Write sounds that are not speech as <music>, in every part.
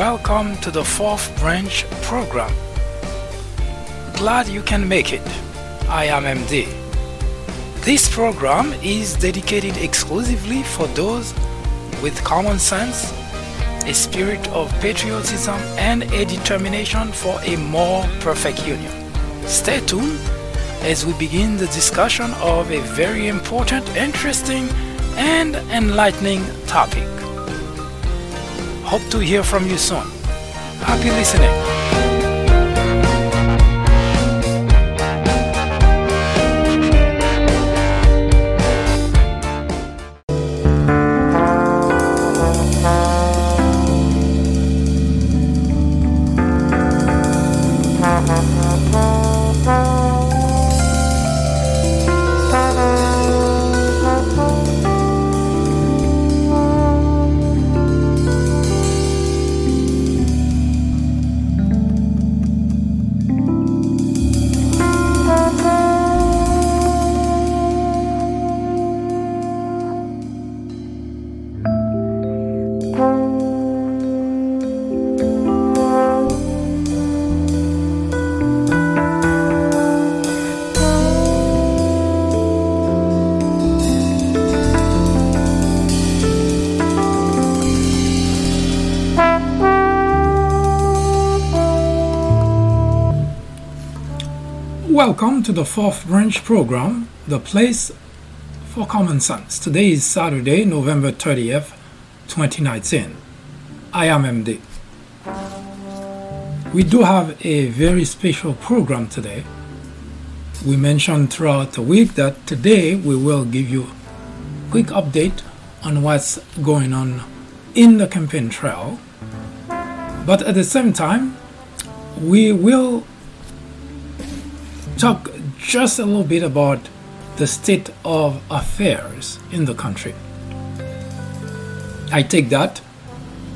welcome to the fourth branch program. Glad you can make it. I am MD. This program is dedicated exclusively for those with common sense, a spirit of patriotism, and a determination for a more perfect union. Stay tuned as we begin the discussion of a very important, interesting, and enlightening topic. Hope to hear from you soon. Happy listening. Welcome to the fourth branch program, The Place for Common Sense. Today is Saturday, November 30th, 2019. I am MD. We do have a very special program today. We mentioned throughout the week that today we will give you a quick update on what's going on in the campaign trail. But at the same time, we will talk just a little bit about the state of affairs in the country. I take that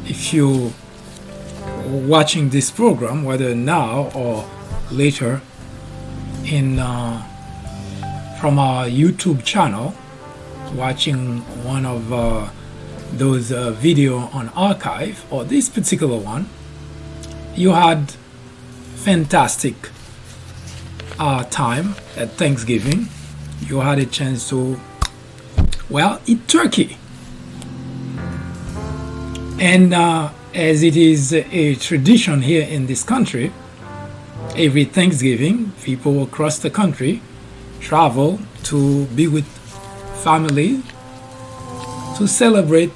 if you watching this program, whether now or later, in uh, from our YouTube channel, watching one of uh, those uh, video on archive or this particular one, you had fantastic uh, time at Thanksgiving, you had a chance to, well, eat turkey. And uh, as it is a tradition here in this country, every Thanksgiving, people across the country travel to be with family to celebrate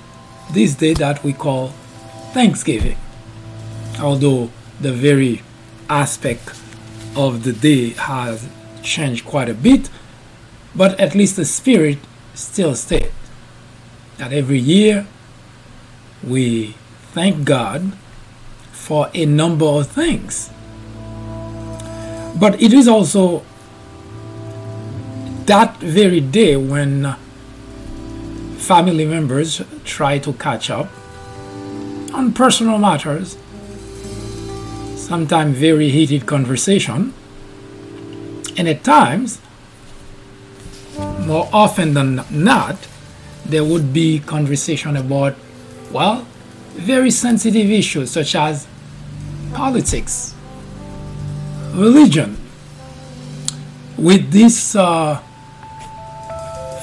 this day that we call Thanksgiving. Although the very aspect of the day has changed quite a bit, but at least the spirit still stays. That every year we thank God for a number of things. But it is also that very day when family members try to catch up on personal matters sometimes very heated conversation. And at times, more often than not, there would be conversation about, well, very sensitive issues such as politics, religion. With this uh,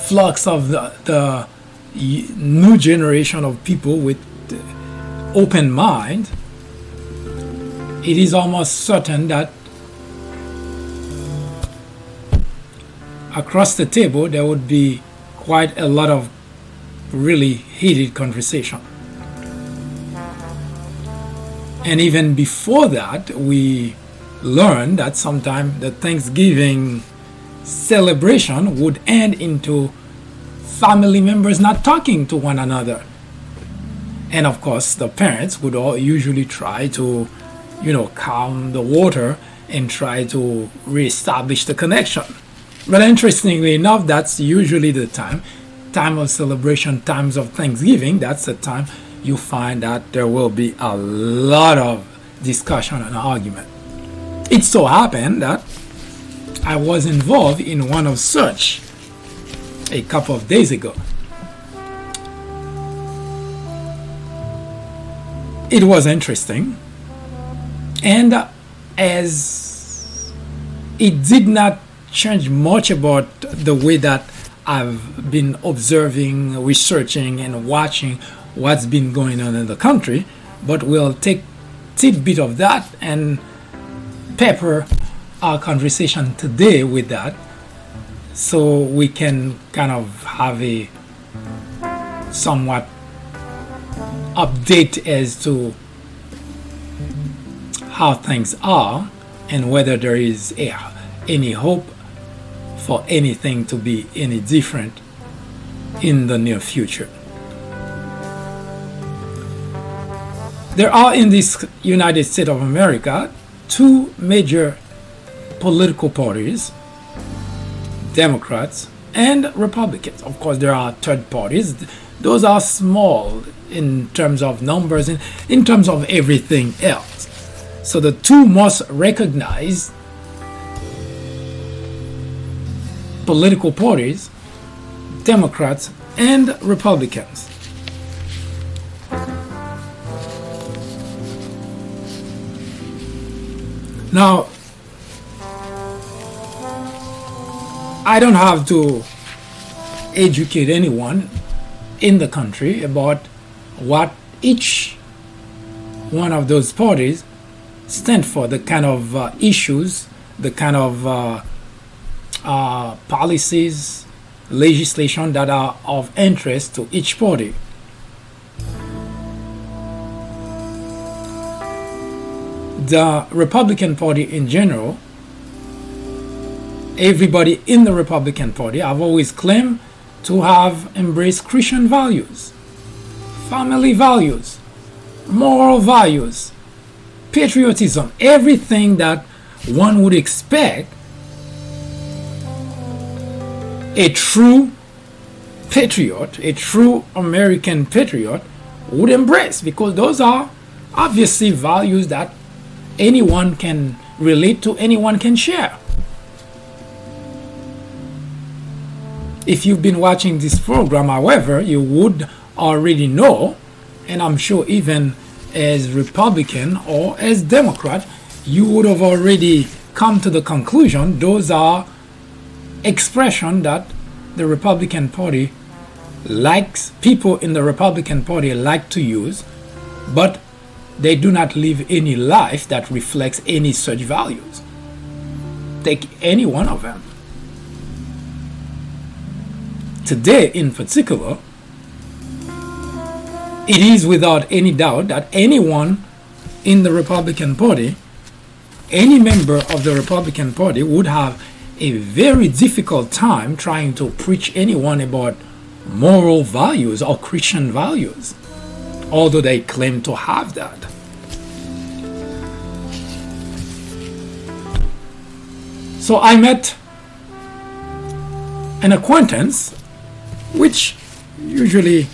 flux of the, the new generation of people with open mind, it is almost certain that across the table there would be quite a lot of really heated conversation. And even before that, we learned that sometimes the Thanksgiving celebration would end into family members not talking to one another. And of course, the parents would all usually try to you know, calm the water and try to reestablish the connection. But interestingly enough, that's usually the time, time of celebration, times of Thanksgiving. That's the time you find that there will be a lot of discussion and argument. It so happened that I was involved in one of such a couple of days ago. it was interesting. And as it did not change much about the way that I've been observing, researching, and watching what's been going on in the country, but we'll take tidbit of that and pepper our conversation today with that so we can kind of have a somewhat update as to how things are and whether there is a, any hope for anything to be any different in the near future. There are in this United States of America two major political parties Democrats and Republicans. Of course, there are third parties. Those are small in terms of numbers and in terms of everything else. So the two most recognized political parties, Democrats and Republicans. Now, I don't have to educate anyone in the country about what each one of those parties stand for, the kind of uh, issues, the kind of uh, uh, policies, legislation that are of interest to each party. the Republican Party in general, everybody in the Republican Party, I've always claimed to have embraced Christian values, family values, moral values, patriotism, everything that one would expect a true patriot, a true American patriot would embrace because those are obviously values that anyone can relate to, anyone can share. If you've been watching this program, however, you would already know, and I'm sure even as Republican or as Democrat, you would have already come to the conclusion those are expression that the Republican Party likes people in the Republican Party like to use, but they do not live any life that reflects any such values. Take any one of them. Today, in particular, it is without any doubt that anyone in the Republican Party, any member of the Republican Party, would have a very difficult time trying to preach anyone about moral values or Christian values although they claim to have that. So I met an acquaintance, which usually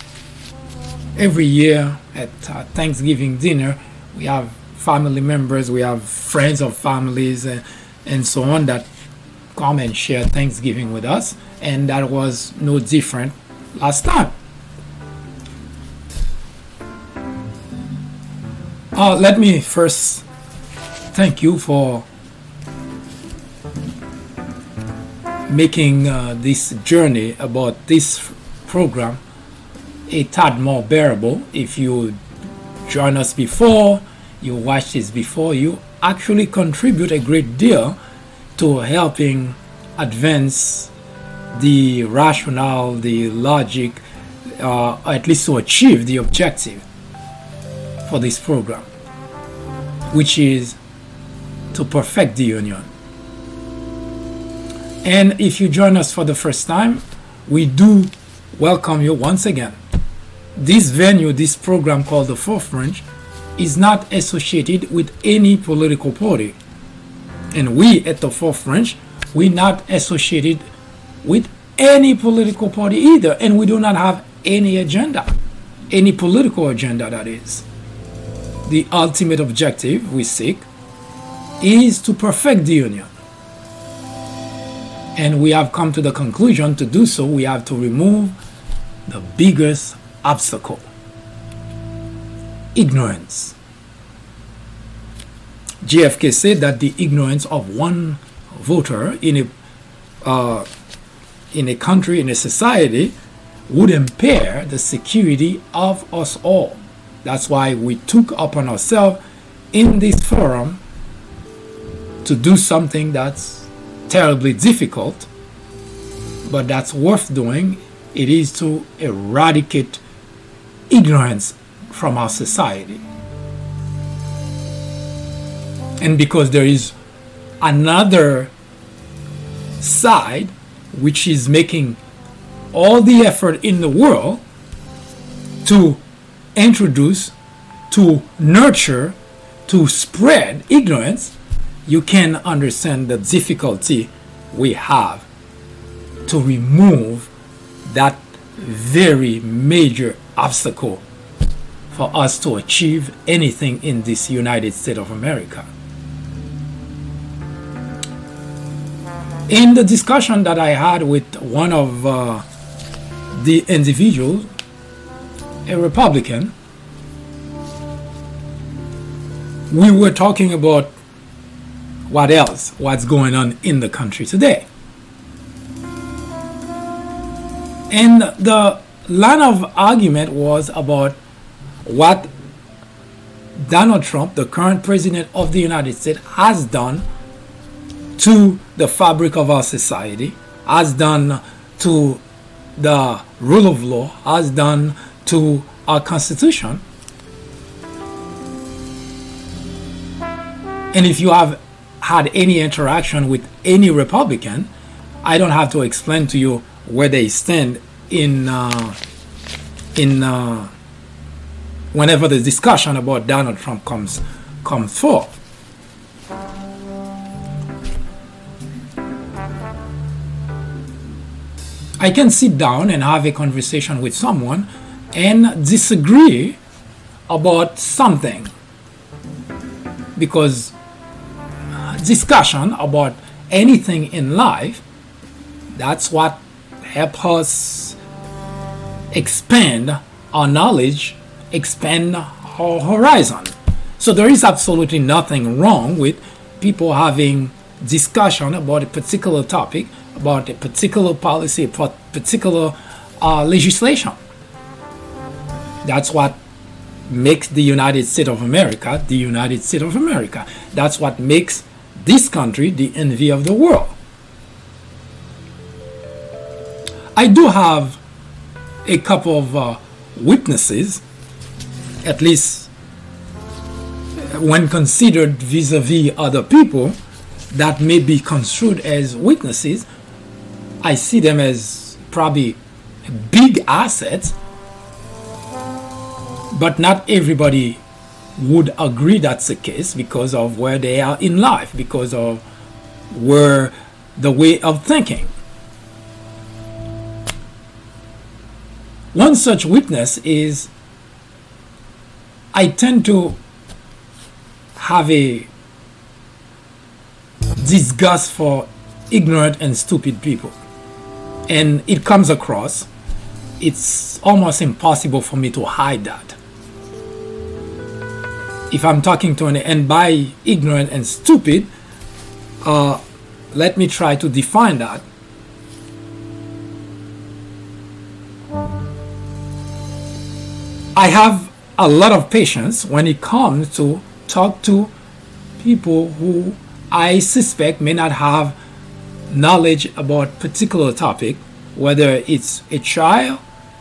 every year at uh, Thanksgiving dinner, we have family members, we have friends of families, uh, and so on that come and share Thanksgiving with us, and that was no different last time. Uh, let me first thank you for making uh, this journey about this program a tad more bearable. If you join us before, you watch this before, you actually contribute a great deal to helping advance the rationale, the logic, uh, at least to achieve the objective for this program which is to perfect the union. And if you join us for the first time, we do welcome you once again. This venue, this program called the Branch, is not associated with any political party. And we at the Branch, we're not associated with any political party either. And we do not have any agenda, any political agenda, that is the ultimate objective we seek is to perfect the union. And we have come to the conclusion to do so, we have to remove the biggest obstacle. ignorance. JFK said that the ignorance of one voter in a uh, in a country in a society would impair the security of us all. That's why we took upon ourselves in this forum to do something that's terribly difficult, but that's worth doing. It is to eradicate ignorance from our society. And because there is another side which is making all the effort in the world to introduce, to nurture, to spread ignorance, you can understand the difficulty we have to remove that very major obstacle for us to achieve anything in this United States of America. in the discussion that I had with one of uh, the individuals, a Republican, we were talking about what else, what's going on in the country today. And the line of argument was about what Donald Trump, the current president of the United States, has done to the fabric of our society, has done to the rule of law, has done to our constitution. And if you have had any interaction with any Republican, I don't have to explain to you where they stand in uh, in uh, whenever the discussion about Donald Trump comes comes forth. I can sit down and have a conversation with someone and disagree about something because discussion about anything in life that's what helps us expand our knowledge expand our horizon so there is absolutely nothing wrong with people having discussion about a particular topic about a particular policy, a particular uh, legislation. That's what makes the United States of America the United States of America. That's what makes this country the envy of the world. I do have a couple of uh, witnesses, at least when considered vis a vis other people, that may be construed as witnesses I see them as probably big assets, but not everybody would agree that's the case because of where they are in life, because of where the way of thinking. One such witness is I tend to have a disgust for ignorant and stupid people and it comes across, it's almost impossible for me to hide that. If I'm talking to an and by ignorant and stupid, uh, let me try to define that. I have a lot of patience when it comes to talk to people who I suspect may not have knowledge about particular topic, whether it's a child,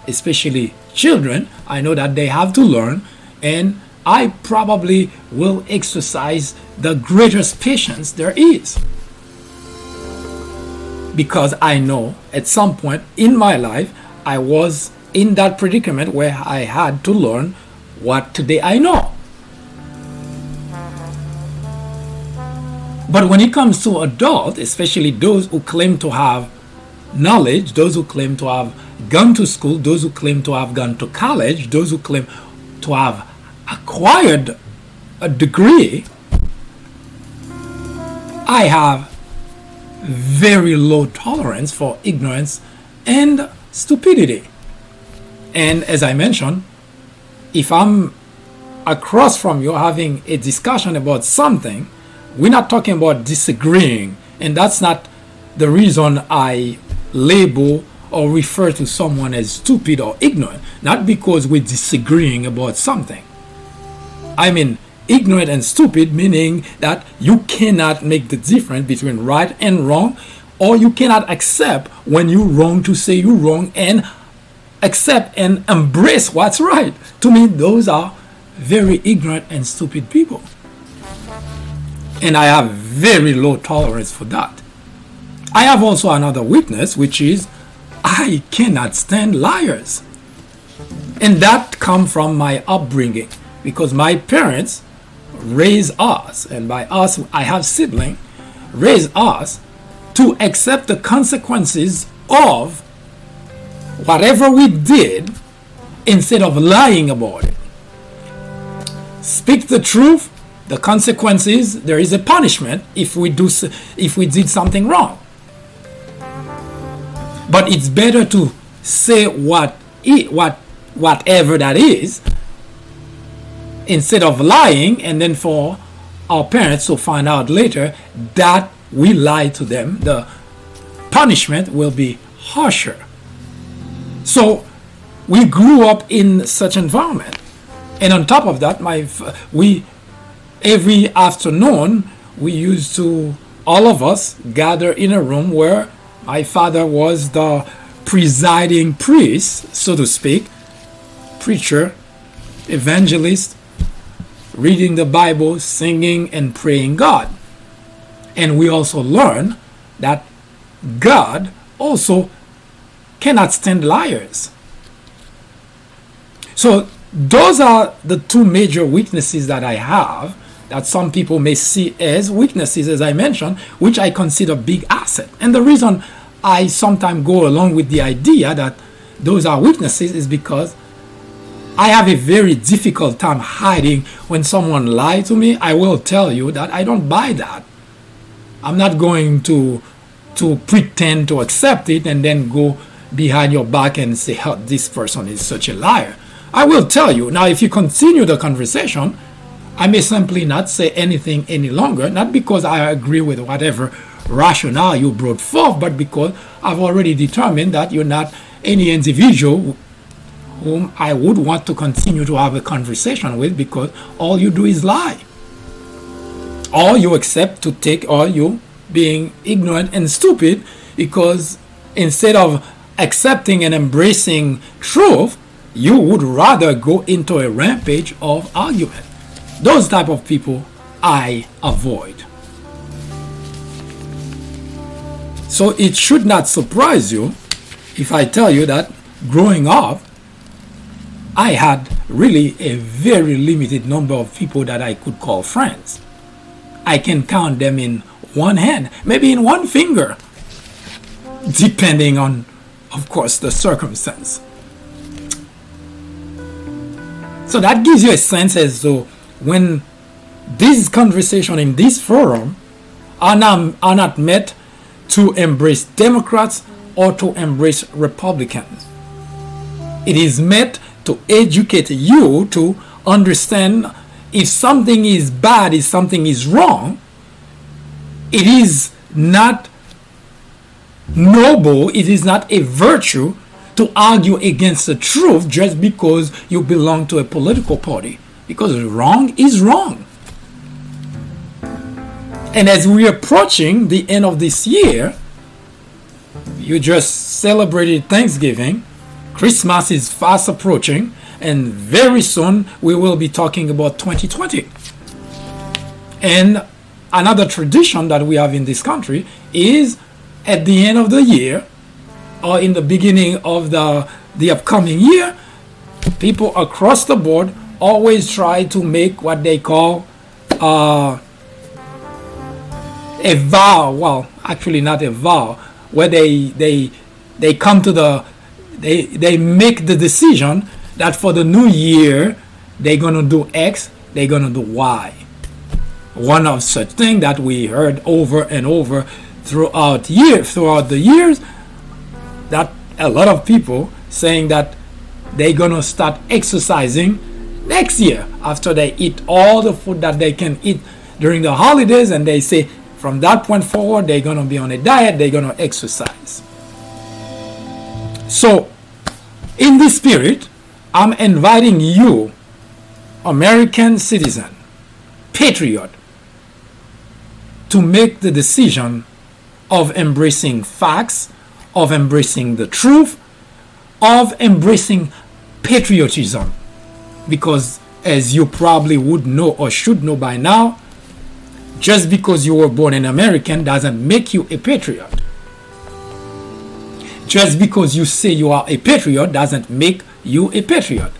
especially children, I know that they have to learn and I probably will exercise the greatest patience there is. Because I know at some point in my life I was in that predicament where I had to learn what today I know. But when it comes to adults, especially those who claim to have knowledge, those who claim to have gone to school, those who claim to have gone to college, those who claim to have acquired a degree, I have very low tolerance for ignorance and stupidity. And as I mentioned, if I'm across from you having a discussion about something, we're not talking about disagreeing. And that's not the reason I label or refer to someone as stupid or ignorant. Not because we're disagreeing about something. I mean, ignorant and stupid, meaning that you cannot make the difference between right and wrong, or you cannot accept when you're wrong to say you're wrong and accept and embrace what's right. To me, those are very ignorant and stupid people. And I have very low tolerance for that. I have also another weakness, which is I cannot stand liars. And that come from my upbringing because my parents raised us, and by us I have siblings, raised us to accept the consequences of whatever we did instead of lying about it. Speak the truth, the consequences, there is a punishment if we do if we did something wrong. But it's better to say what it, what whatever that is instead of lying and then for our parents to find out later that we lied to them the punishment will be harsher so we grew up in such environment. And on top of that my we every afternoon we used to all of us gather in a room where my father was the presiding priest so to speak preacher evangelist reading the bible singing and praying god. And we also learn that god also cannot stand liars so those are the two major weaknesses that I have that some people may see as weaknesses, as I mentioned, which I consider big asset. And the reason I sometimes go along with the idea that those are weaknesses is because I have a very difficult time hiding when someone lies to me. I will tell you that I don't buy that. I'm not going to to pretend to accept it and then go behind your back and say, oh, this person is such a liar. I will tell you. Now, if you continue the conversation, I may simply not say anything any longer, not because I agree with whatever rationale you brought forth, but because I've already determined that you're not any individual whom I would want to continue to have a conversation with because all you do is lie. All you accept to take, or you being ignorant and stupid because instead of accepting and embracing truth, you would rather go into a rampage of argument. Those type of people I avoid. So it should not surprise you if I tell you that growing up, I had really a very limited number of people that I could call friends. I can count them in one hand, maybe in one finger, depending on, of course, the circumstance. So that gives you a sense as though when these conversation in this forum are not, are not met to embrace Democrats or to embrace Republicans. It is meant to educate you to understand if something is bad, if something is wrong, it is not noble, it is not a virtue to argue against the truth just because you belong to a political party. Because wrong is wrong. And as we're approaching the end of this year, you just celebrated Thanksgiving, Christmas is fast approaching, and very soon we will be talking about 2020. And another tradition that we have in this country is at the end of the year, or in the beginning of the the upcoming year, people across the board always try to make what they call uh, a vow. Well, actually, not a vow, where they they they come to the they they make the decision that for the new year they're gonna do X, they're gonna do Y. One of such thing that we heard over and over throughout year throughout the years that a lot of people saying that they're gonna start exercising next year after they eat all the food that they can eat during the holidays and they say from that point forward they're to be on a diet they're to exercise. So in this spirit i'm inviting you american citizen patriot to make the decision of embracing facts of embracing the truth of embracing patriotism because as you probably would know or should know by now just because you were born an American doesn't make you a patriot. Just because you say you are a patriot doesn't make you a patriot.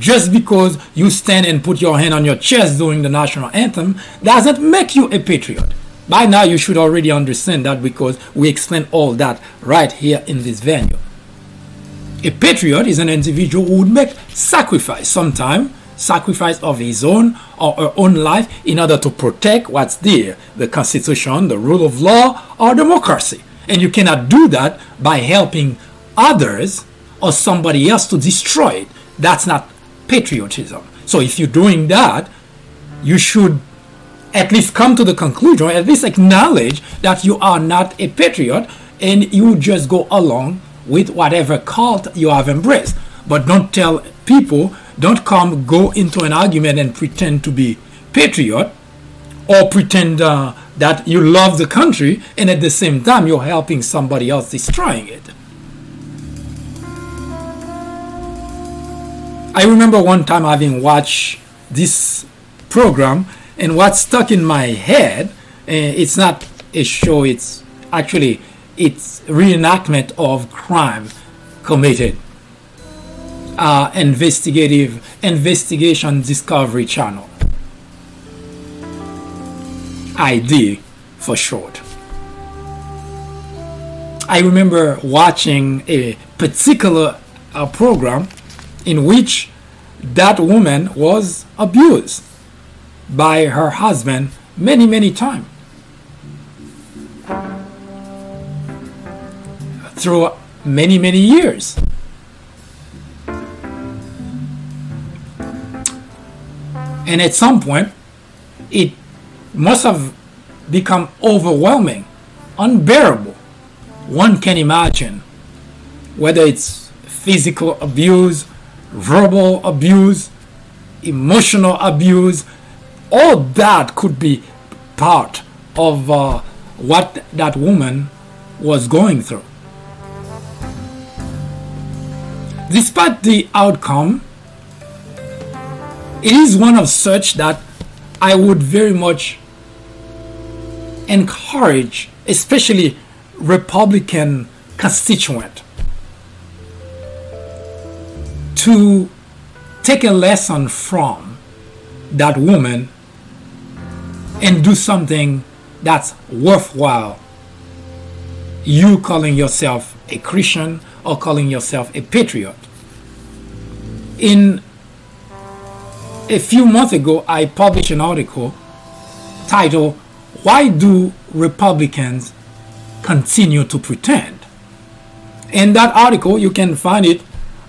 Just because you stand and put your hand on your chest during the national anthem doesn't make you a patriot. By now, you should already understand that because we explain all that right here in this venue. A patriot is an individual who would make sacrifice sometime sacrifice of his own or her own life in order to protect what's there the Constitution, the rule of law, or democracy. And you cannot do that by helping others or somebody else to destroy it. That's not patriotism. So if you're doing that, you should at least come to the conclusion, or at least acknowledge that you are not a patriot and you just go along with whatever cult you have embraced. But don't tell people don't come go into an argument and pretend to be patriot or pretend uh, that you love the country and at the same time you're helping somebody else destroying it. I remember one time having watched this program and what stuck in my head uh, it's not a show it's actually it's reenactment of crime committed. Uh, investigative investigation discovery channel. ID for short. I remember watching a particular uh, program in which that woman was abused by her husband many many times. Through many many years. And at some point it must have become overwhelming unbearable. One can imagine whether it's physical abuse verbal abuse emotional abuse all that could be part of uh, what that woman was going through. Despite the outcome it is one of such that I would very much encourage, especially Republican constituent, to take a lesson from that woman and do something that's worthwhile. You calling yourself a Christian or calling yourself a patriot. In a few months ago, I published an article titled, Why Do Republicans Continue to Pretend? In that article, you can find it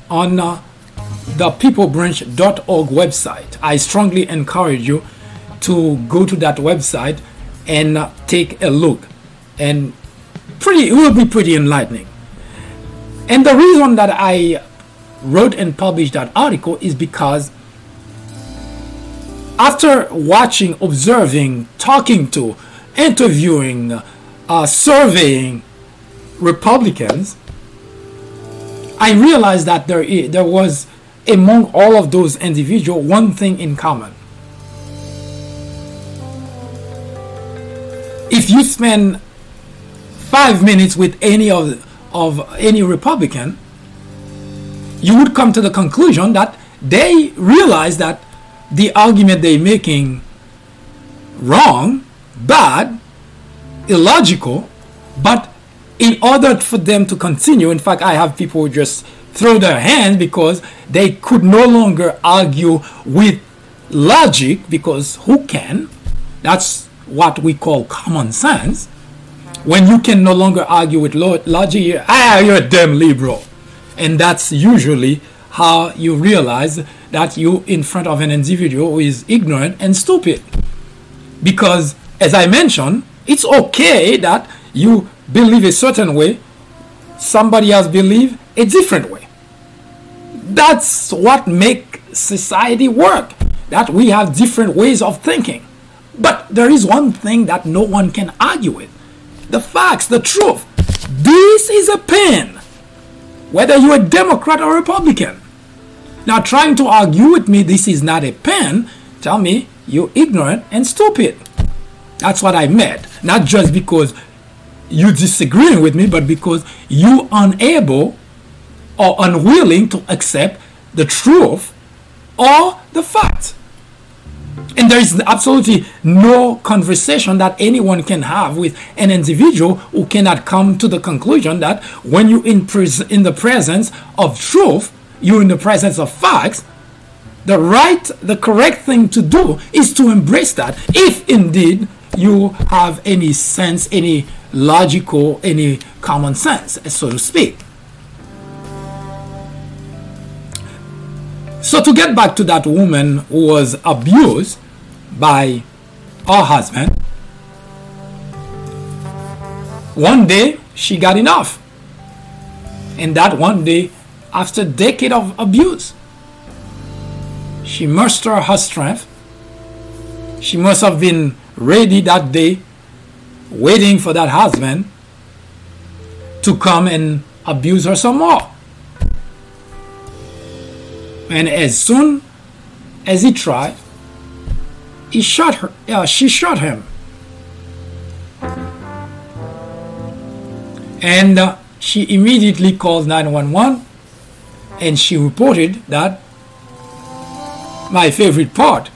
on uh, the peoplebranch.org website. I strongly encourage you to go to that website and take a look. And pretty, it will be pretty enlightening. And the reason that I wrote and published that article is because after watching, observing, talking to, interviewing, uh, surveying Republicans, I realized that there, there was among all of those individuals one thing in common. If you spend five minutes with any of, of any Republican, you would come to the conclusion that they realize that the argument they're making wrong, bad, illogical, but in order for them to continue, in fact, I have people just throw their hands because they could no longer argue with logic because who can? That's what we call common sense. When you can no longer argue with logic, ah, you're a damn liberal. And that's usually how you realize that you in front of an individual who is ignorant and stupid. Because as I mentioned, it's okay that you believe a certain way, somebody else believe a different way. That's what make society work. That we have different ways of thinking. But there is one thing that no one can argue with. The facts, the truth. This is a pen. Whether you're a Democrat or Republican. Now trying to argue with me this is not a pen, tell me you're ignorant and stupid. That's what I meant. Not just because you disagreeing with me, but because you unable or unwilling to accept the truth or the fact. And there is absolutely no conversation that anyone can have with an individual who cannot come to the conclusion that when you're in, pres- in the presence of truth, you're in the presence of facts, the right, the correct thing to do is to embrace that if indeed you have any sense, any logical, any common sense, so to speak. So to get back to that woman who was abused by her husband, one day she got enough. And that one day, after decade of abuse, she mustered her strength. She must have been ready that day, waiting for that husband to come and abuse her some more. And as soon as he tried, he shot her. Uh, she shot him. And uh, she immediately called 911 and she reported that my favorite part.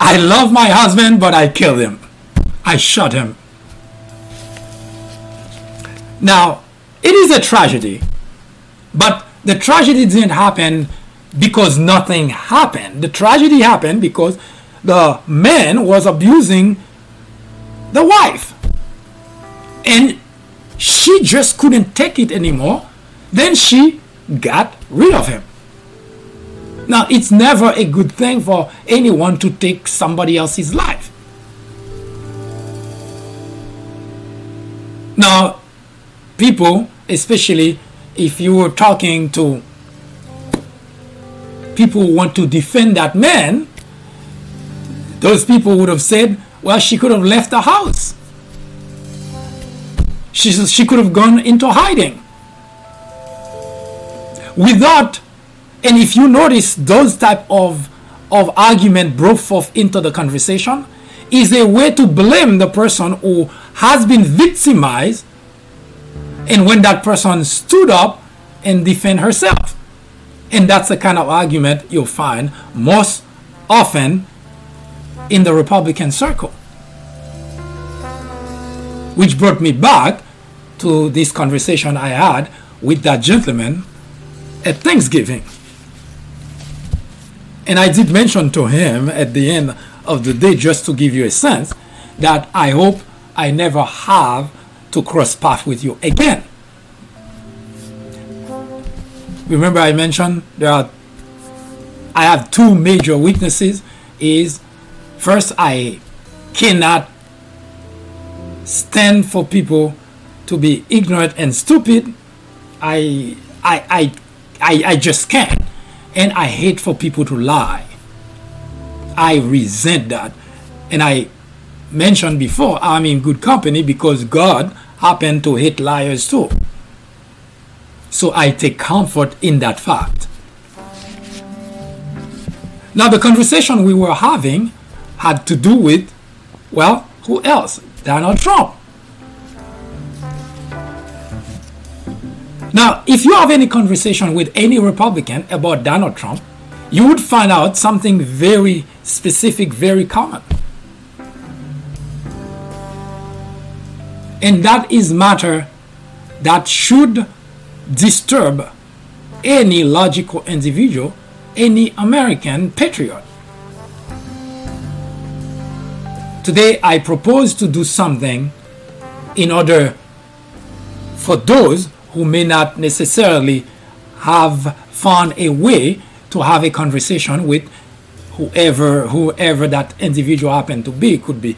I love my husband, but I killed him. I shot him. Now, it is a tragedy, but the tragedy didn't happen because nothing happened. The tragedy happened because the man was abusing the wife. And she just couldn't take it anymore. Then she got rid of him. Now, it's never a good thing for anyone to take somebody else's life. Now, people, especially if you were talking to people who want to defend that man, those people would have said, well, she could have left the house. She, she could have gone into hiding. Without, and if you notice those type of, of argument broke forth into the conversation, is a way to blame the person who has been victimized and when that person stood up and defend herself. And that's the kind of argument you'll find most often in the Republican circle. Which brought me back to this conversation I had with that gentleman at Thanksgiving. And I did mention to him at the end of the day, just to give you a sense, that I hope I never have to cross path with you again. Remember I mentioned there are I have two major weaknesses is first I cannot stand for people to be ignorant and stupid. I I I I, I just can't. And I hate for people to lie. I resent that. And I mentioned before, I'm in good company because God happened to hate liars too. So I take comfort in that fact. Now, the conversation we were having had to do with, well, who else? Donald Trump. Now, if you have any conversation with any Republican about Donald Trump, you would find out something very specific, very common. And that is matter that should disturb any logical individual, any American patriot. Today, I propose to do something in order for those who may not necessarily have found a way to have a conversation with whoever whoever that individual happened to be. It could be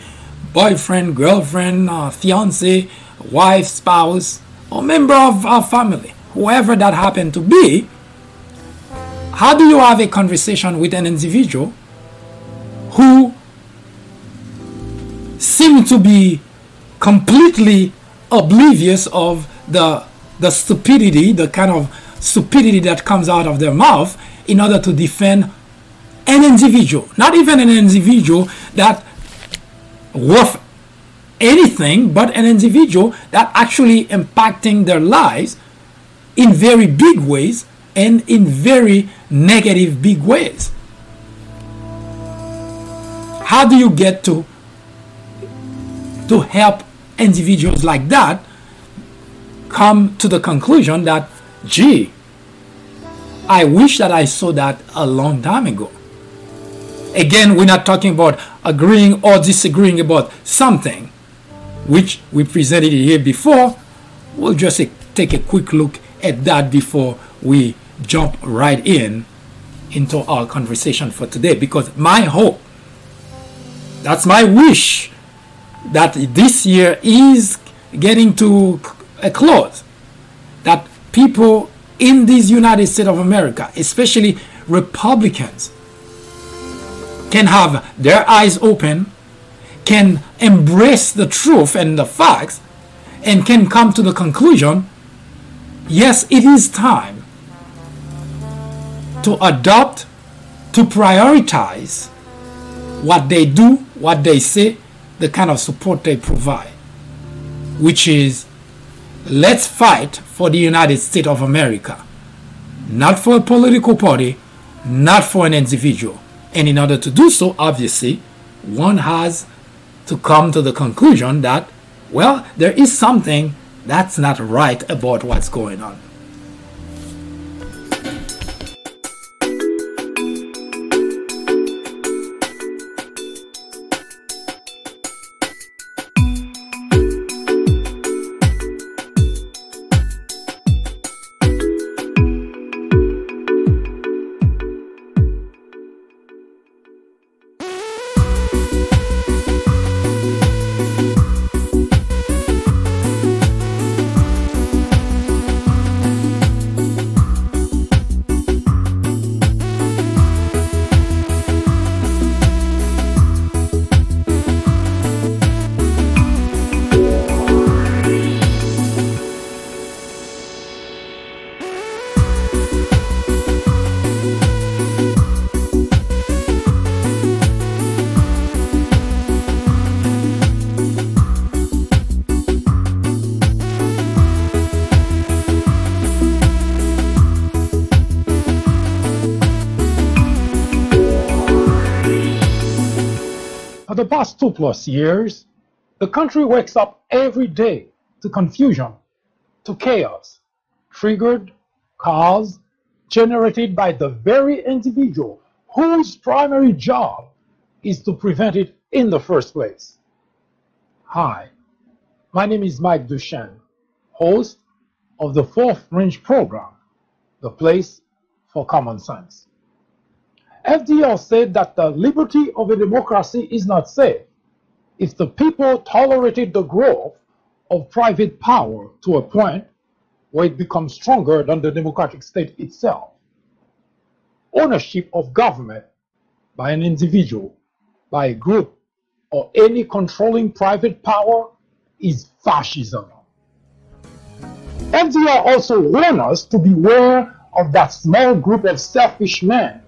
boyfriend, girlfriend, uh, fiance, wife, spouse, or member of our family, whoever that happened to be. How do you have a conversation with an individual who seem to be completely oblivious of the the stupidity, the kind of stupidity that comes out of their mouth in order to defend an individual, not even an individual that worth anything, but an individual that actually impacting their lives in very big ways and in very negative big ways. How do you get to to help individuals like that come to the conclusion that gee I wish that I saw that a long time ago. Again, we're not talking about agreeing or disagreeing about something, which we presented here before. We'll just take a quick look at that before we jump right in into our conversation for today. Because my hope, that's my wish, that this year is getting to a close. That people in these United States of America, especially Republicans, can have their eyes open, can embrace the truth and the facts, and can come to the conclusion yes, it is time to adopt, to prioritize what they do, what they say, the kind of support they provide, which is let's fight for the United States of America, not for a political party, not for an individual. And in order to do so, obviously, one has to come to the conclusion that, well, there is something that's not right about what's going on. Past two plus years, the country wakes up every day to confusion, to chaos, triggered, caused, generated by the very individual whose primary job is to prevent it in the first place. Hi, my name is Mike Duchenne, host of the Fourth Range program, The Place for Common Sense. FDR said that the liberty of a democracy is not safe if the people tolerated the growth of private power to a point where it becomes stronger than the democratic state itself. Ownership of government by an individual, by a group, or any controlling private power is fascism. FDR also warned us to beware of that small group of selfish men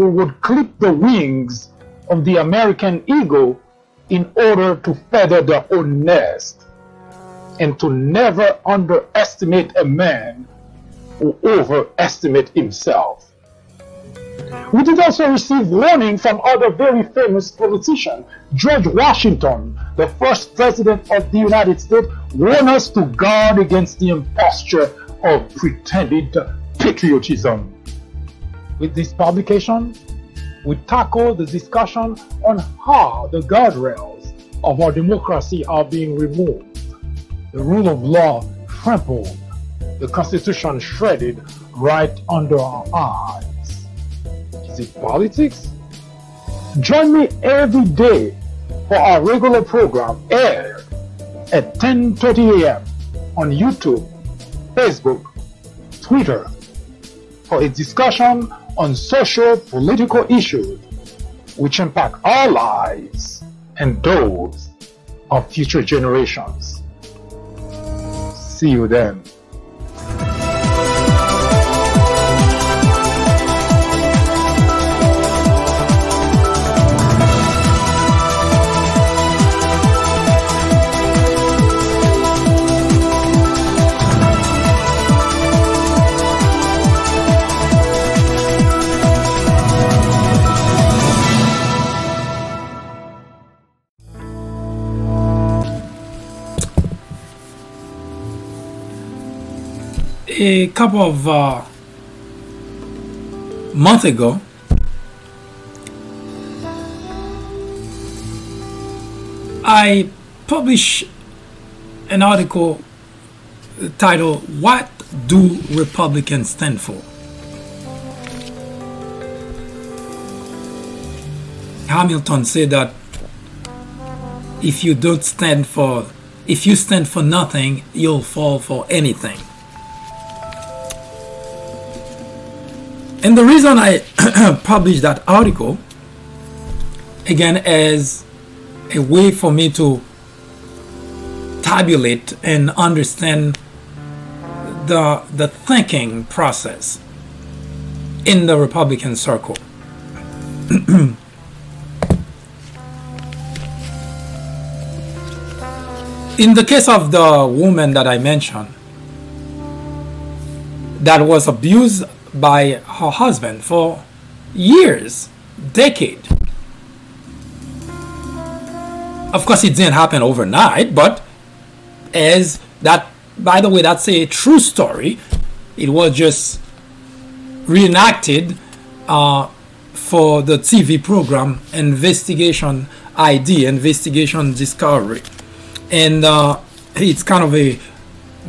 who would clip the wings of the American eagle in order to feather their own nest, and to never underestimate a man who overestimate himself. We did also receive warning from other very famous politicians. George Washington, the first president of the United States, warned us to guard against the imposture of pretended patriotism. With this publication, we tackle the discussion on how the guardrails of our democracy are being removed, the rule of law trampled, the Constitution shredded right under our eyes. Is it politics? Join me every day for our regular program aired at 10:30 a.m. on YouTube, Facebook, Twitter for a discussion on social political issues which impact our lives and those of future generations. See you then. A couple of uh, months ago, I published an article titled What Do Republicans Stand For? Hamilton said that if you don't stand for if you stand for nothing, you'll fall for anything. And the reason I <clears throat> published that article, again, as a way for me to tabulate and understand the, the thinking process in the Republican circle. <clears throat> in the case of the woman that I mentioned, that was abused by her husband for years, decade. Of course, it didn't happen overnight, but as that, by the way, that's a true story. It was just reenacted uh, for the TV program Investigation ID, Investigation Discovery, and uh, it's kind of a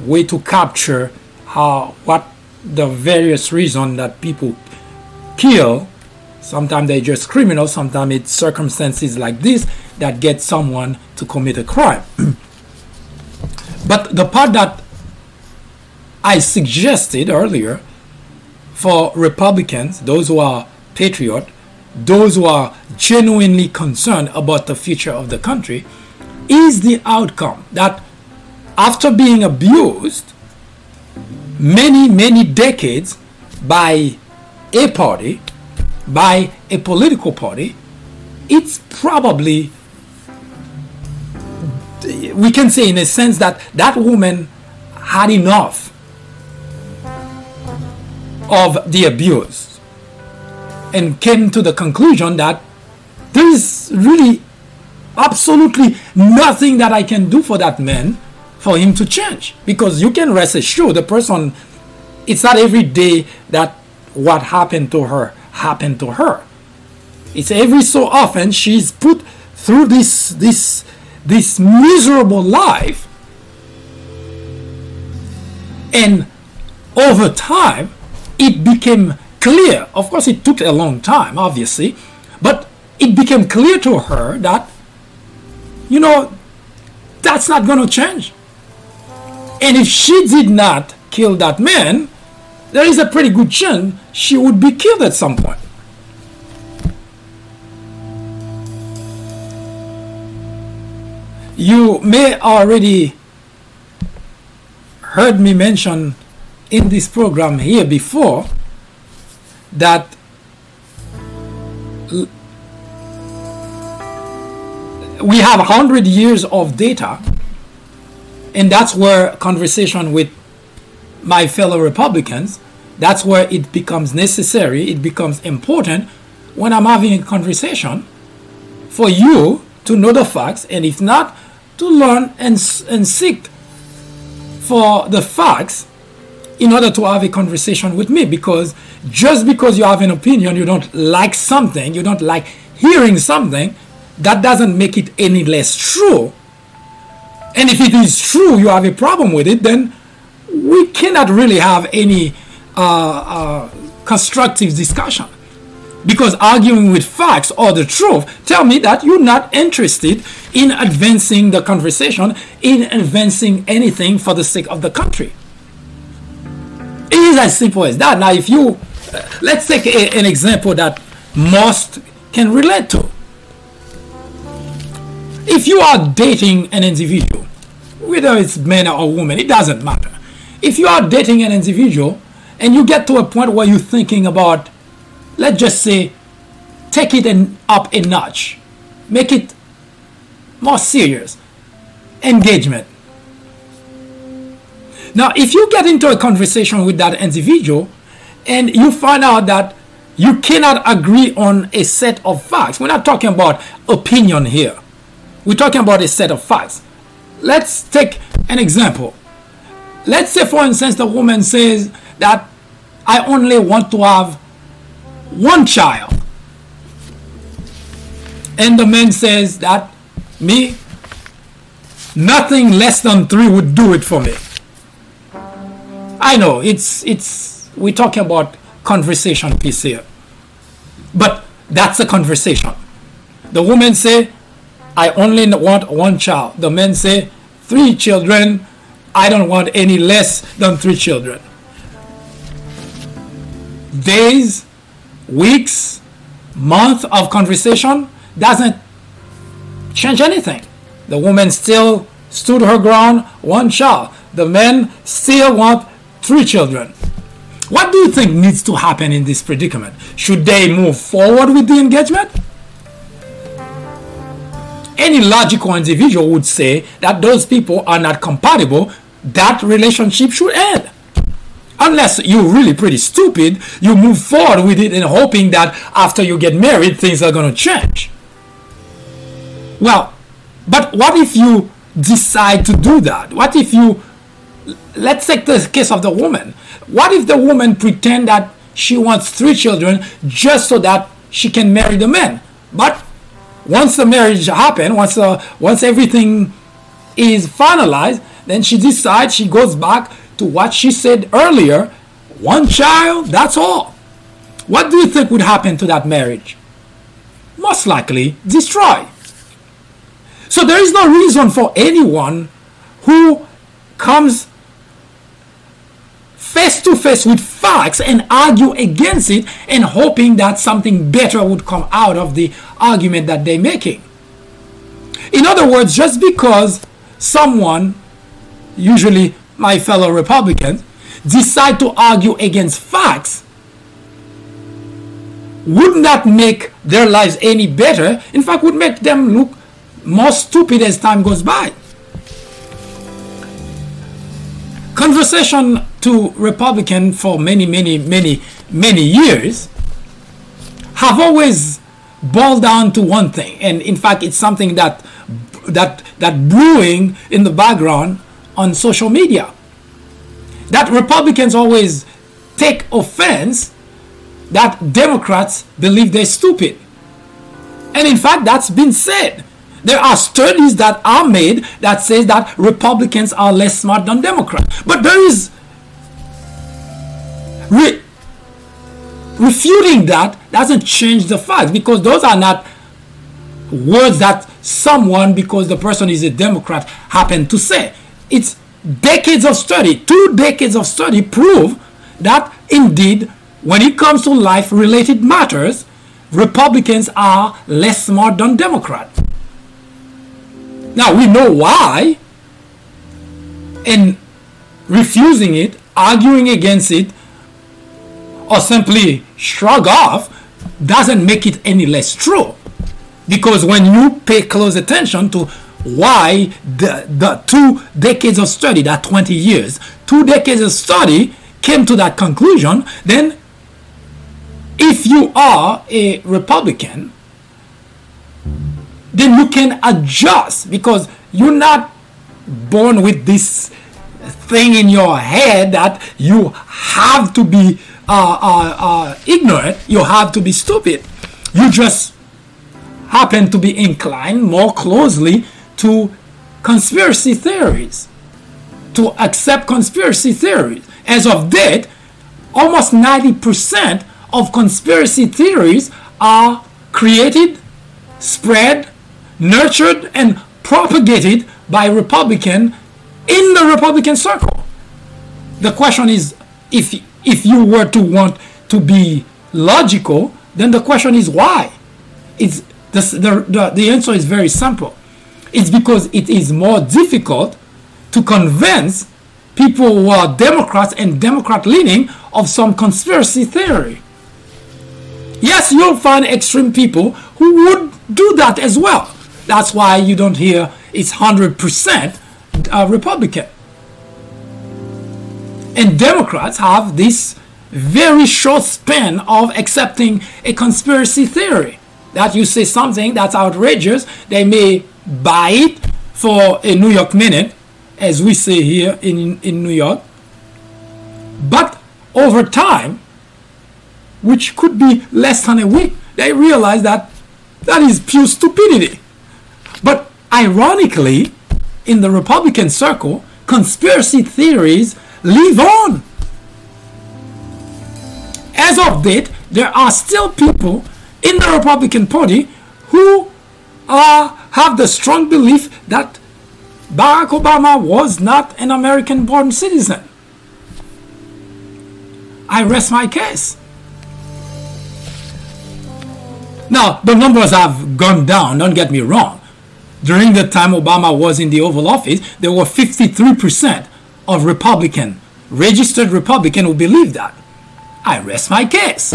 way to capture how what the various reasons that people kill sometimes they're just criminals sometimes it's circumstances like this that get someone to commit a crime. <clears throat> But the part that i suggested earlier for republicans those who are patriot those who are genuinely concerned about the future of the country is the outcome that after being abused many, many decades by a party, by a political party, it's probably, we can say in a sense that that woman had enough of the abuse and came to the conclusion that there is really absolutely nothing that I can do for that man for him to change. Because you can rest assured the person it's not every day that what happened to her happened to her. It's every so often she's put through this this this miserable life. And over time it became clear. Of course it took a long time obviously but it became clear to her that you know that's not going to change and if she did not kill that man, there is a pretty good chance she would be killed at some point. You may already heard me mention in this program here before that we have 100 years of data and that's where conversation with my fellow Republicans, that's where it becomes necessary, it becomes important when I'm having a conversation for you to know the facts, and if not, to learn and, and seek for the facts in order to have a conversation with me. Because just because you have an opinion, you don't like something, you don't like hearing something, that doesn't make it any less true and if it is true you have a problem with it, then we cannot really have any uh, uh, constructive discussion. Because arguing with facts or the truth tell me that you're not interested in advancing the conversation, in advancing anything for the sake of the country. It is as simple as that. Now, if you, uh, let's take a, an example that most can relate to. If you are dating an individual, whether it's man or woman, it doesn't matter. If you are dating an individual and you get to a point where you're thinking about, let's just say, take it and up a notch, make it more serious, engagement. Now, if you get into a conversation with that individual and you find out that you cannot agree on a set of facts, we're not talking about opinion here. We're talking about a set of facts. Let's take an example. Let's say, for instance, the woman says that I only want to have one child. And the man says that me, nothing less than three would do it for me. I know it's it's we're talking about conversation piece here. But that's a conversation. The woman say, I only want one child. The men say, three children. I don't want any less than three children days, weeks, month of conversation doesn't change anything. The woman still stood her ground, one child. The men still want three children. What do you think needs to happen in this predicament? Should they move forward with the engagement? Any logical individual would say that those people are not compatible, that relationship should end unless you're really pretty stupid, you move forward with it and hoping that after you get married, things are going to change. Well, but what if you decide to do that? What if you, let's take the case of the woman. What if the woman pretend that she wants three children just so that she can marry the man? But once the marriage happen, once uh, once everything is finalized, then she decides she goes back to what she said earlier one child, that's all. What do you think would happen to that marriage? Most likely destroy. So there is no reason for anyone who comes face to face with facts and argue against it and hoping that something better would come out of the argument that they're making. In other words, just because someone, usually my fellow Republicans, decide to argue against facts, would not make their lives any better. In fact, would make them look more stupid as time goes by. Conversation to Republican for many, many, many, many years have always boiled down to one thing, and in fact, it's something that that that brewing in the background on social media. That Republicans always take offense that Democrats believe they're stupid. And in fact, that's been said. There are studies that are made that says that Republicans are less smart than Democrats. But there is re- refuting that doesn't change the facts because those are not words that someone because the person is a Democrat happened to say. It's decades of study, two decades of study prove that indeed, when it comes to life related matters, Republicans are less smart than Democrats. Now, we know why, and refusing it, arguing against it, or simply shrug off doesn't make it any less true. Because when you pay close attention to why the, the two decades of study, that 20 years, two decades of study came to that conclusion, then if you are a Republican, then you can adjust because you're not born with this thing in your head that you have to be uh, uh, uh, ignorant, you have to be stupid. You just happen to be inclined more closely to conspiracy theories, to accept conspiracy theories. As of date, almost 90% of conspiracy theories are created, spread, nurtured, and propagated by Republican in the Republican circle. The question is if if you were to want to be logical, then the question is why? It's the, the, the, the answer is very simple. It's because it is more difficult to convince people who are Democrats and Democrat leaning of some conspiracy theory. Yes, you'll find extreme people who would do that as well. That's why you don't hear it's 100% uh, Republican. And Democrats have this very short span of accepting a conspiracy theory. That you say something that's outrageous, they may buy it for a New York minute, as we say here in, in New York. But over time, which could be less than a week, they realize that that is pure stupidity. But ironically, in the Republican circle, conspiracy theories live on. As of date, there are still people in the Republican Party who uh, have the strong belief that Barack Obama was not an American born citizen. I rest my case. Now, the numbers have gone down, don't get me wrong. During the time Obama was in the Oval Office, there were 53% of Republican, registered Republican who believe that. I rest my case.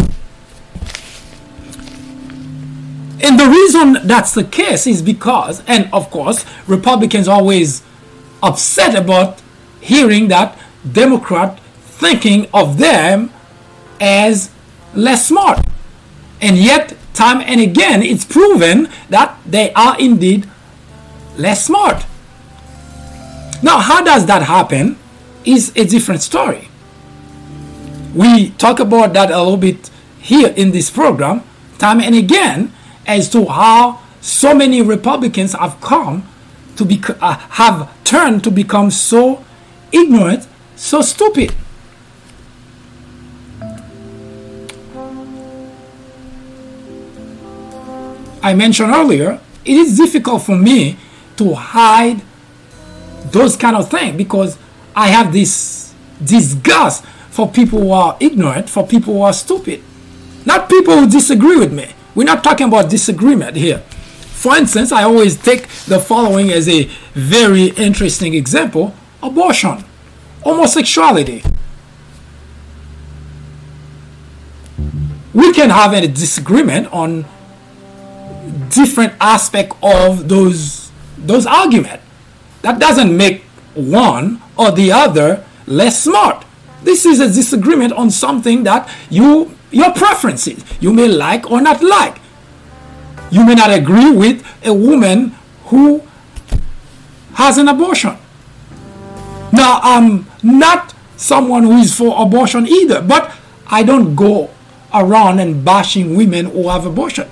And the reason that's the case is because, and of course, Republicans always upset about hearing that Democrat thinking of them as less smart. And yet, time and again, it's proven that they are indeed less smart. Now, how does that happen is a different story. We talk about that a little bit here in this program, time and again, as to how so many Republicans have come to be uh, have turned to become so ignorant, so stupid. I mentioned earlier, it is difficult for me to hide those kind of things because I have this disgust for people who are ignorant, for people who are stupid. Not people who disagree with me. We're not talking about disagreement here. For instance, I always take the following as a very interesting example abortion, homosexuality. We can have a disagreement on different aspect of those those arguments. That doesn't make one or the other less smart. This is a disagreement on something that you your preferences. You may like or not like. You may not agree with a woman who has an abortion. Now, I'm not someone who is for abortion either, but I don't go around and bashing women who have abortion.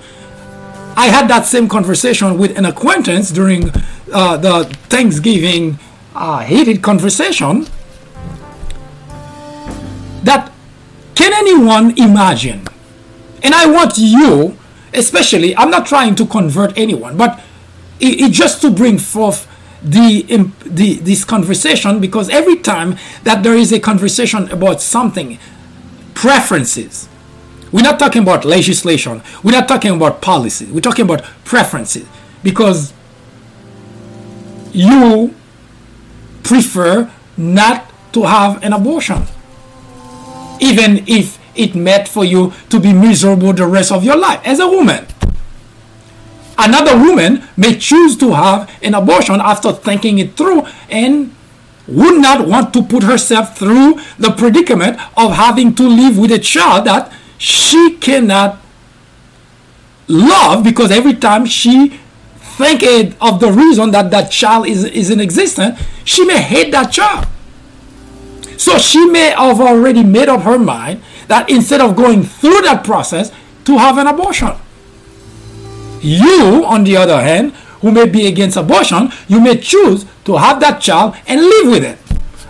I had that same conversation with an acquaintance during uh, the Thanksgiving uh, heated conversation. That can anyone imagine? And I want you, especially, I'm not trying to convert anyone, but it, it just to bring forth the, the this conversation because every time that there is a conversation about something, preferences, we're not talking about legislation, we're not talking about policy, we're talking about preferences because you prefer not to have an abortion even if it meant for you to be miserable the rest of your life as a woman. Another woman may choose to have an abortion after thinking it through and would not want to put herself through the predicament of having to live with a child that she cannot love because every time she think of the reason that that child is, is in existence, she may hate that child. So she may have already made up her mind that instead of going through that process, to have an abortion. You, on the other hand, who may be against abortion, you may choose to have that child and live with it.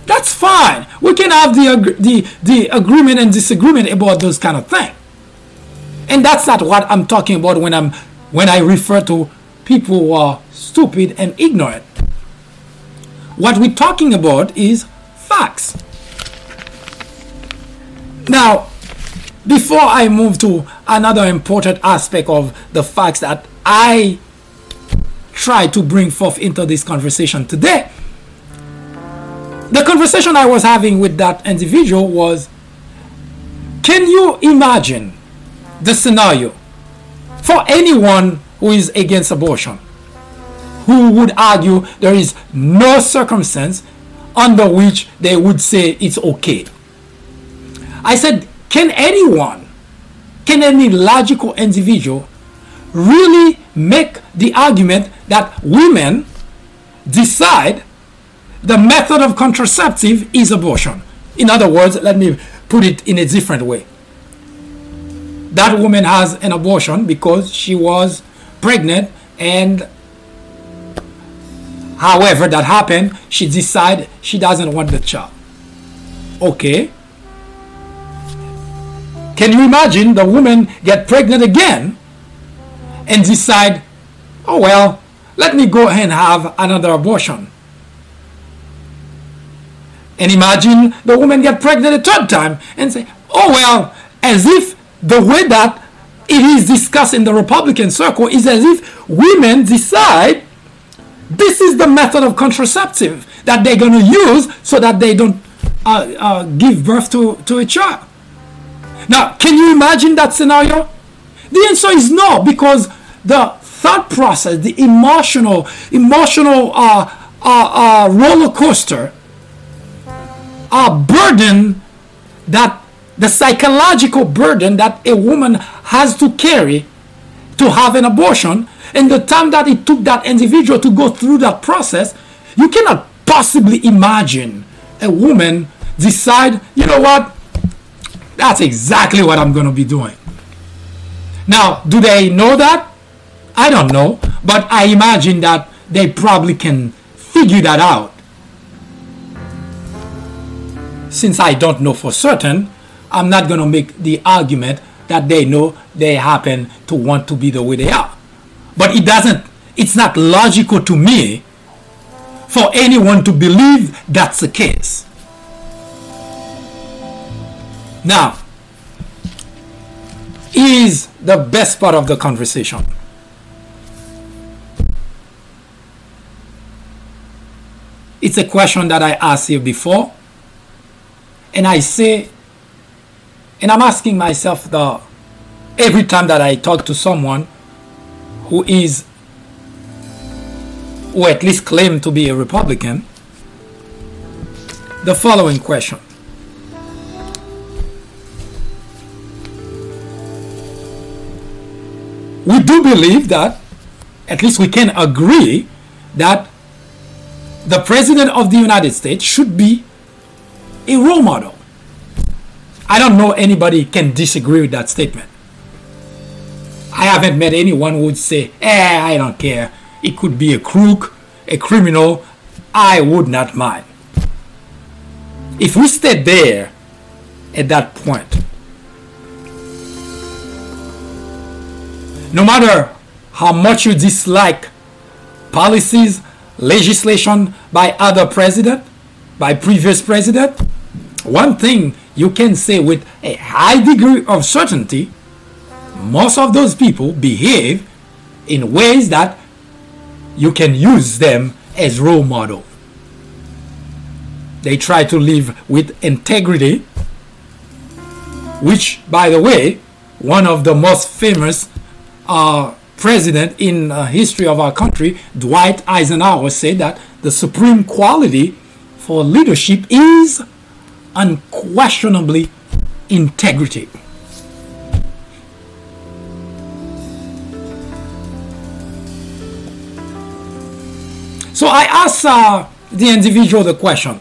That's fine. We can have the, the, the agreement and disagreement about those kind of things. And that's not what I'm talking about when I'm when I refer to people who are stupid and ignorant. What we're talking about is facts. Now, before I move to another important aspect of the facts that I try to bring forth into this conversation today, the conversation I was having with that individual was can you imagine the scenario for anyone who is against abortion who would argue there is no circumstance under which they would say it's okay. I said, can anyone, can any logical individual really make the argument that women decide the method of contraceptive is abortion? In other words, let me put it in a different way. That woman has an abortion because she was pregnant and however that happened she decided she doesn't want the child. Okay. Can you imagine the woman get pregnant again and decide oh well let me go and have another abortion. And imagine the woman get pregnant a third time and say oh well as if the way that it is discussed in the republican circle is as if women decide this is the method of contraceptive that they're going to use so that they don't uh, uh, give birth to, to a child. Now, can you imagine that scenario? The answer is no, because the thought process, the emotional, emotional uh, uh, uh roller coaster, uh, burden that the psychological burden that a woman has to carry to have an abortion and the time that it took that individual to go through that process, you cannot possibly imagine a woman decide, you know what, that's exactly what I'm going to be doing. Now, do they know that? I don't know, but I imagine that they probably can figure that out. Since I don't know for certain, I'm not going to make the argument that they know they happen to want to be the way they are. But it doesn't, it's not logical to me for anyone to believe that's the case. Now, is the best part of the conversation. It's a question that I asked you before, and I say, and I'm asking myself the every time that I talk to someone who is or at least claim to be a Republican the following question. We do believe that, at least we can agree, that the President of the United States should be a role model. I don't know anybody can disagree with that statement. I haven't met anyone who would say, eh, I don't care. It could be a crook, a criminal. I would not mind. If we stay there at that point, no matter how much you dislike policies, legislation by other president, by previous president, one thing you can say with a high degree of certainty most of those people behave in ways that you can use them as role model. They try to live with integrity, which, by the way, one of the most famous uh, president in uh, history of our country, Dwight Eisenhower, said that the supreme quality for leadership is unquestionably integrity. So I asked uh, the individual the question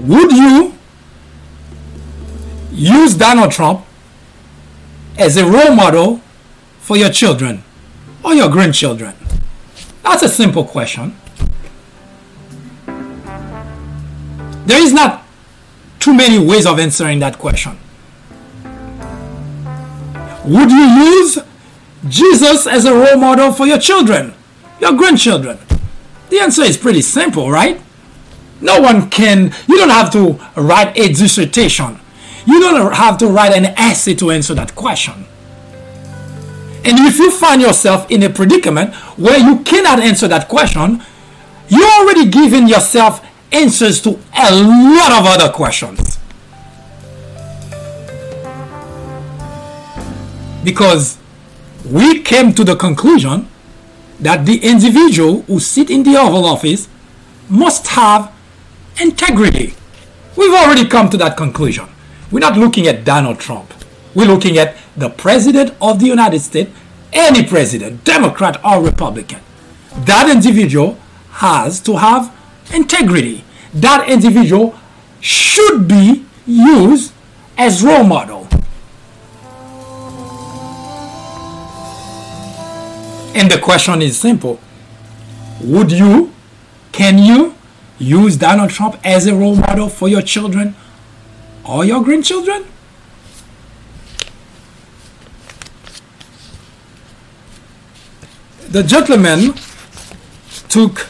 Would you use Donald Trump as a role model for your children or your grandchildren? That's a simple question. There is not too many ways of answering that question. Would you use Jesus as a role model for your children, your grandchildren? The answer is pretty simple, right? No one can, you don't have to write a dissertation. You don't have to write an essay to answer that question. And if you find yourself in a predicament where you cannot answer that question, you're already giving yourself answers to a lot of other questions. Because we came to the conclusion that the individual who sit in the Oval Office must have integrity. We've already come to that conclusion. We're not looking at Donald Trump. We're looking at the President of the United States, any president, Democrat or Republican. That individual has to have integrity. That individual should be used as role model. And the question is simple. Would you, can you use Donald Trump as a role model for your children or your grandchildren? The gentleman took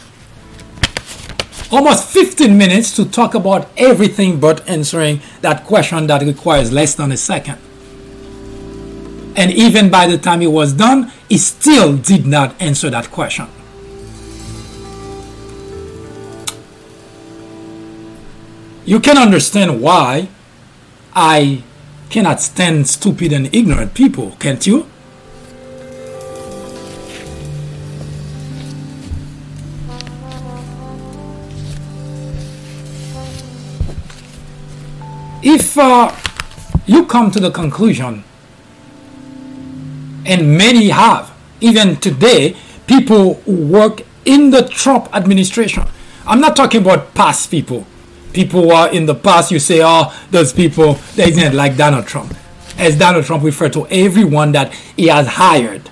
almost 15 minutes to talk about everything but answering that question that requires less than a second. And even by the time he was done, he still did not answer that question. You can understand why I cannot stand stupid and ignorant people, can't you? If uh, you come to the conclusion, and many have, even today, people who work in the Trump administration. I'm not talking about past people. People are in the past, you say, oh, those people, they isn't like Donald Trump. As Donald Trump referred to everyone that he has hired.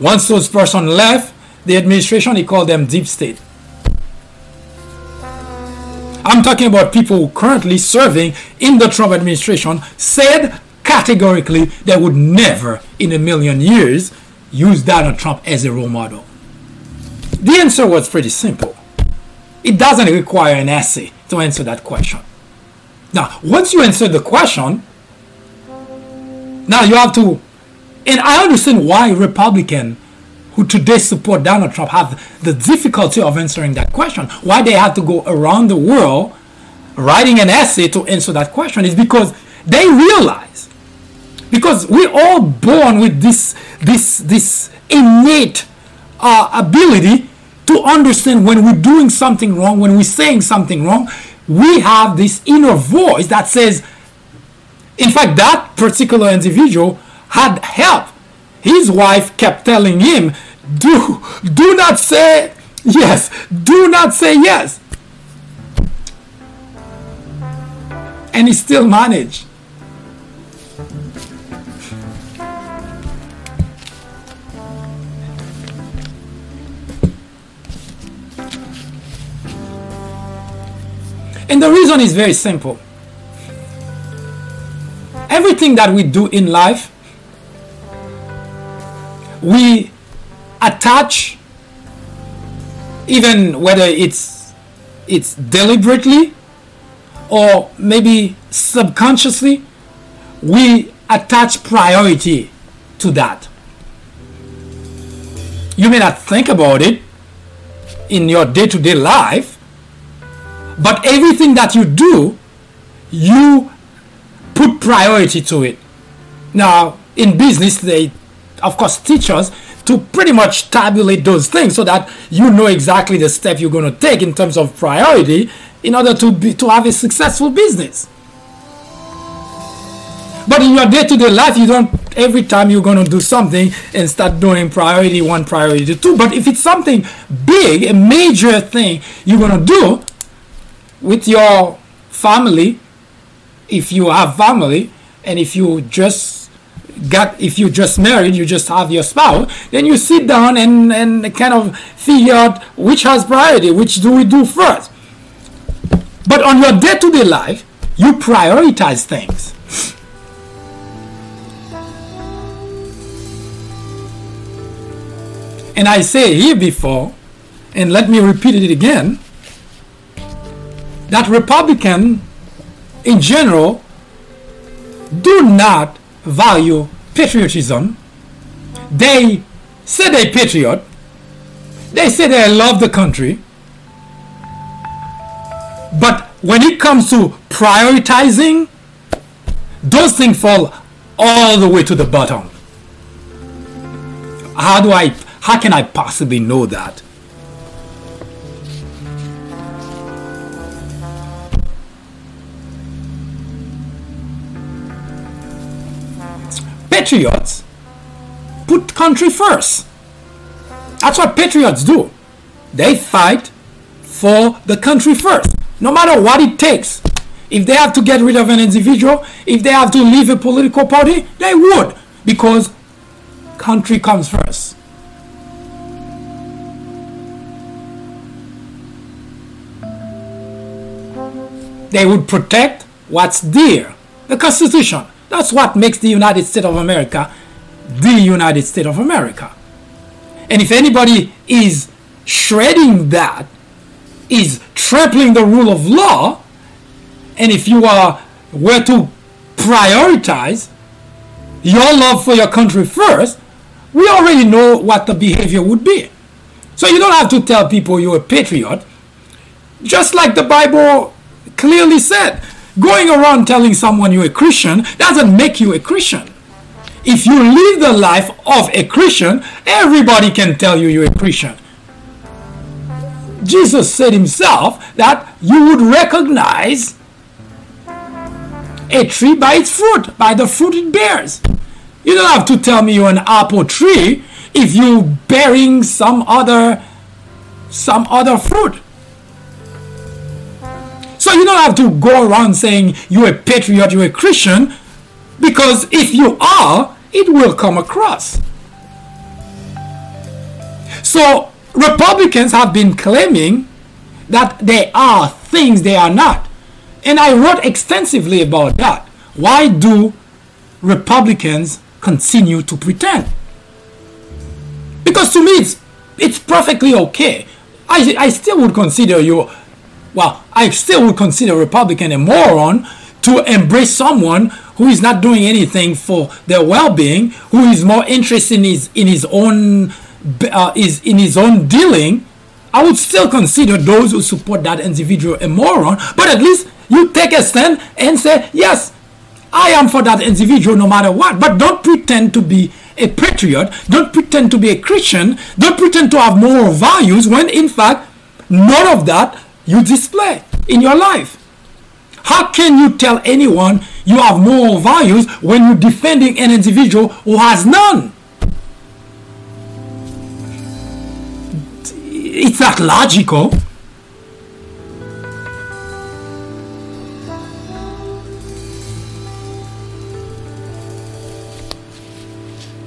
Once those person left the administration, he called them deep state. I'm talking about people currently serving in the Trump administration said categorically they would never in a million years use Donald Trump as a role model. The answer was pretty simple. It doesn't require an essay to answer that question. Now, once you answer the question, now you have to, and I understand why Republican who today support Donald Trump have the difficulty of answering that question. Why they have to go around the world writing an essay to answer that question is because they realize because we're all born with this this this innate uh, ability to understand when we're doing something wrong when we're saying something wrong we have this inner voice that says in fact that particular individual had help his wife kept telling him do do not say yes. Do not say yes. And he still managed. And the reason is very simple. Everything that we do in life we attach even whether it's it's deliberately or maybe subconsciously we attach priority to that. You may not think about it in your day-to-day life but everything that you do you put priority to it. Now in business they of course teach us to pretty much tabulate those things so that you know exactly the step you're going to take in terms of priority in order to be to have a successful business. But in your day-to-day life you don't every time you're going to do something and start doing priority one priority two but if it's something big a major thing you're going to do with your family if you have family and if you just got if you just married you just have your spouse then you sit down and and kind of figure out which has priority which do we do first But on your day to day life, you prioritize things. And I say here before, and let me repeat it again, that Republican in general do not value patriotism. They say they're patriot. They say they love the country. But when it comes to prioritizing, those things fall all the way to the bottom. How do I how can I possibly know that? Patriots put country first. That's what patriots do. They fight for the country first, no matter what it takes. If they have to get rid of an individual, if they have to leave a political party, they would, because country comes first. they would protect what's dear the Constitution. That's what makes the United States of America the United States of America. And if anybody is shredding that, is trampling the rule of law, and if you are were to prioritize your love for your country first, we already know what the behavior would be. So you don't have to tell people you're a patriot. Just like the Bible clearly said. Going around telling someone you're a Christian doesn't make you a Christian. If you live the life of a Christian, everybody can tell you you're a Christian. Jesus said himself that you would recognize a tree by its fruit, by the fruit it bears. You don't have to tell me you're an apple tree if you're bearing some other some other fruit. So you don't have to go around saying you're a patriot, you're a Christian, because if you are, it will come across. So Republicans have been claiming that they are things they are not. And I wrote extensively about that. Why do Republicans continue to pretend? Because to me, it's, it's perfectly okay. I, I still would consider you well, I still would consider a Republican a moron to embrace someone who is not doing anything for their well-being, who is more interested in his in his own uh, is in his own dealing. I would still consider those who support that individual a moron, but at least you take a stand and say, yes, I am for that individual no matter what. But don't pretend to be a patriot. Don't pretend to be a Christian. Don't pretend to have moral values when in fact none of that you display in your life. How can you tell anyone you have moral values when you're defending an individual who has none? It's not logical.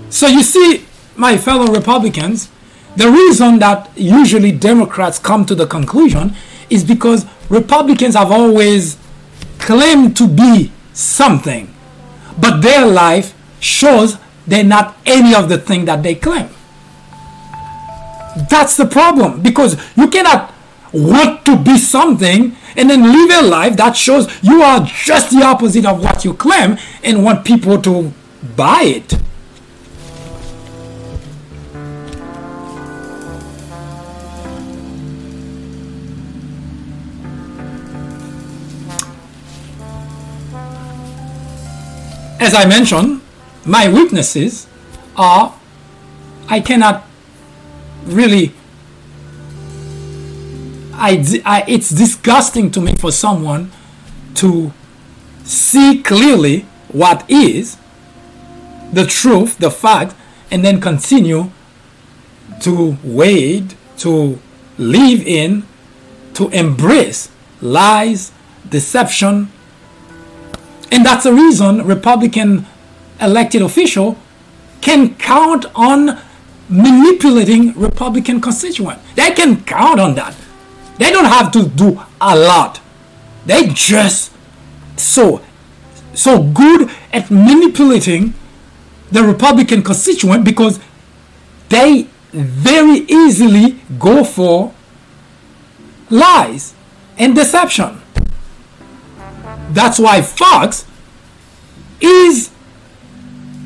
So you see, my fellow Republicans, the reason that usually Democrats come to the conclusion is because Republicans have always claimed to be something, but their life shows they're not any of the thing that they claim. That's the problem because you cannot want to be something and then live a life that shows you are just the opposite of what you claim and want people to buy it. As I mentioned, my weaknesses are I cannot really. I, I, it's disgusting to me for someone to see clearly what is the truth, the fact, and then continue to wade, to live in, to embrace lies, deception, and that's the reason Republican elected official can count on manipulating Republican constituent. They can count on that. They don't have to do a lot. They just so so good at manipulating the Republican constituent because they very easily go for lies and deception. That's why Fox is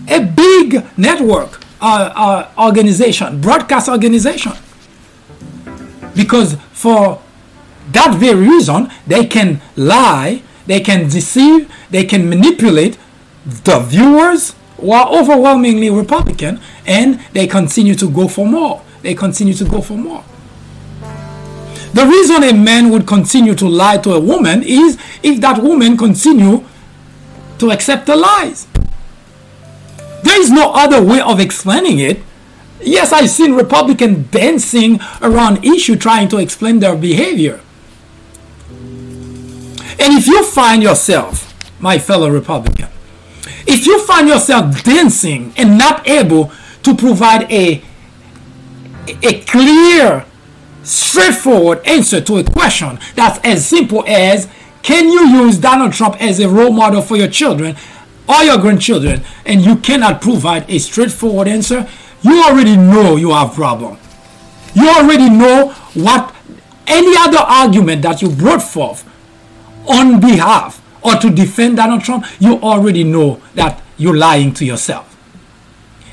a big network uh, uh, organization, broadcast organization. Because for that very reason, they can lie, they can deceive, they can manipulate the viewers who are overwhelmingly Republican, and they continue to go for more. They continue to go for more. The reason a man would continue to lie to a woman is if that woman continue to accept the lies. There is no other way of explaining it. Yes, I've seen Republicans dancing around issue trying to explain their behavior. And if you find yourself, my fellow Republican, if you find yourself dancing and not able to provide a, a clear, straightforward answer to a question that's as simple as can you use Donald Trump as a role model for your children or your grandchildren and you cannot provide a straightforward answer, you already know you have problem. You already know what any other argument that you brought forth on behalf or to defend Donald Trump, you already know that you're lying to yourself.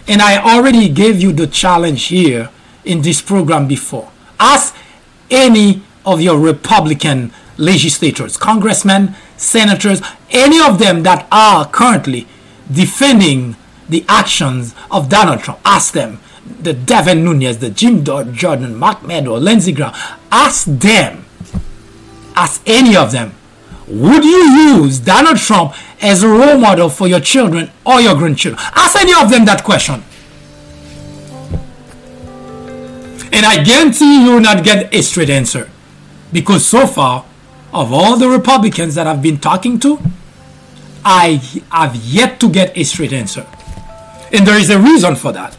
And I already gave you the challenge here in this program before. Ask any of your Republican legislators, congressmen, senators, any of them that are currently defending the actions of Donald Trump. Ask them, the Devin Nunes, the Jim Jordan, Mark Meadow, Lindsey Graham. Ask them, ask any of them would you use Donald Trump as a role model for your children or your grandchildren? Ask any of them that question. And I guarantee you will not get a straight answer. Because so far, of all the Republicans that I've been talking to, I have yet to get a straight answer. And there is a reason for that.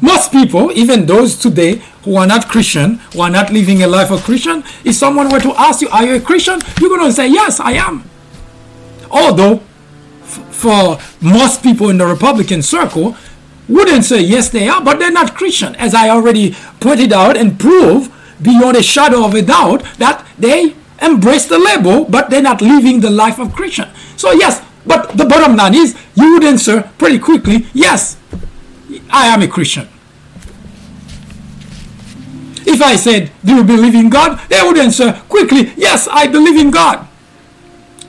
Most people, even those today who are not Christian, who are not living a life of Christian, if someone were to ask you, Are you a Christian? You're going to say, Yes, I am. Although, f- for most people in the Republican circle, wouldn't say yes, they are, but they're not Christian, as I already pointed out and proved beyond a shadow of a doubt that they embrace the label, but they're not living the life of Christian. So, yes, but the bottom line is you would answer pretty quickly, Yes, I am a Christian. If I said, Do you believe in God? They would answer quickly, Yes, I believe in God.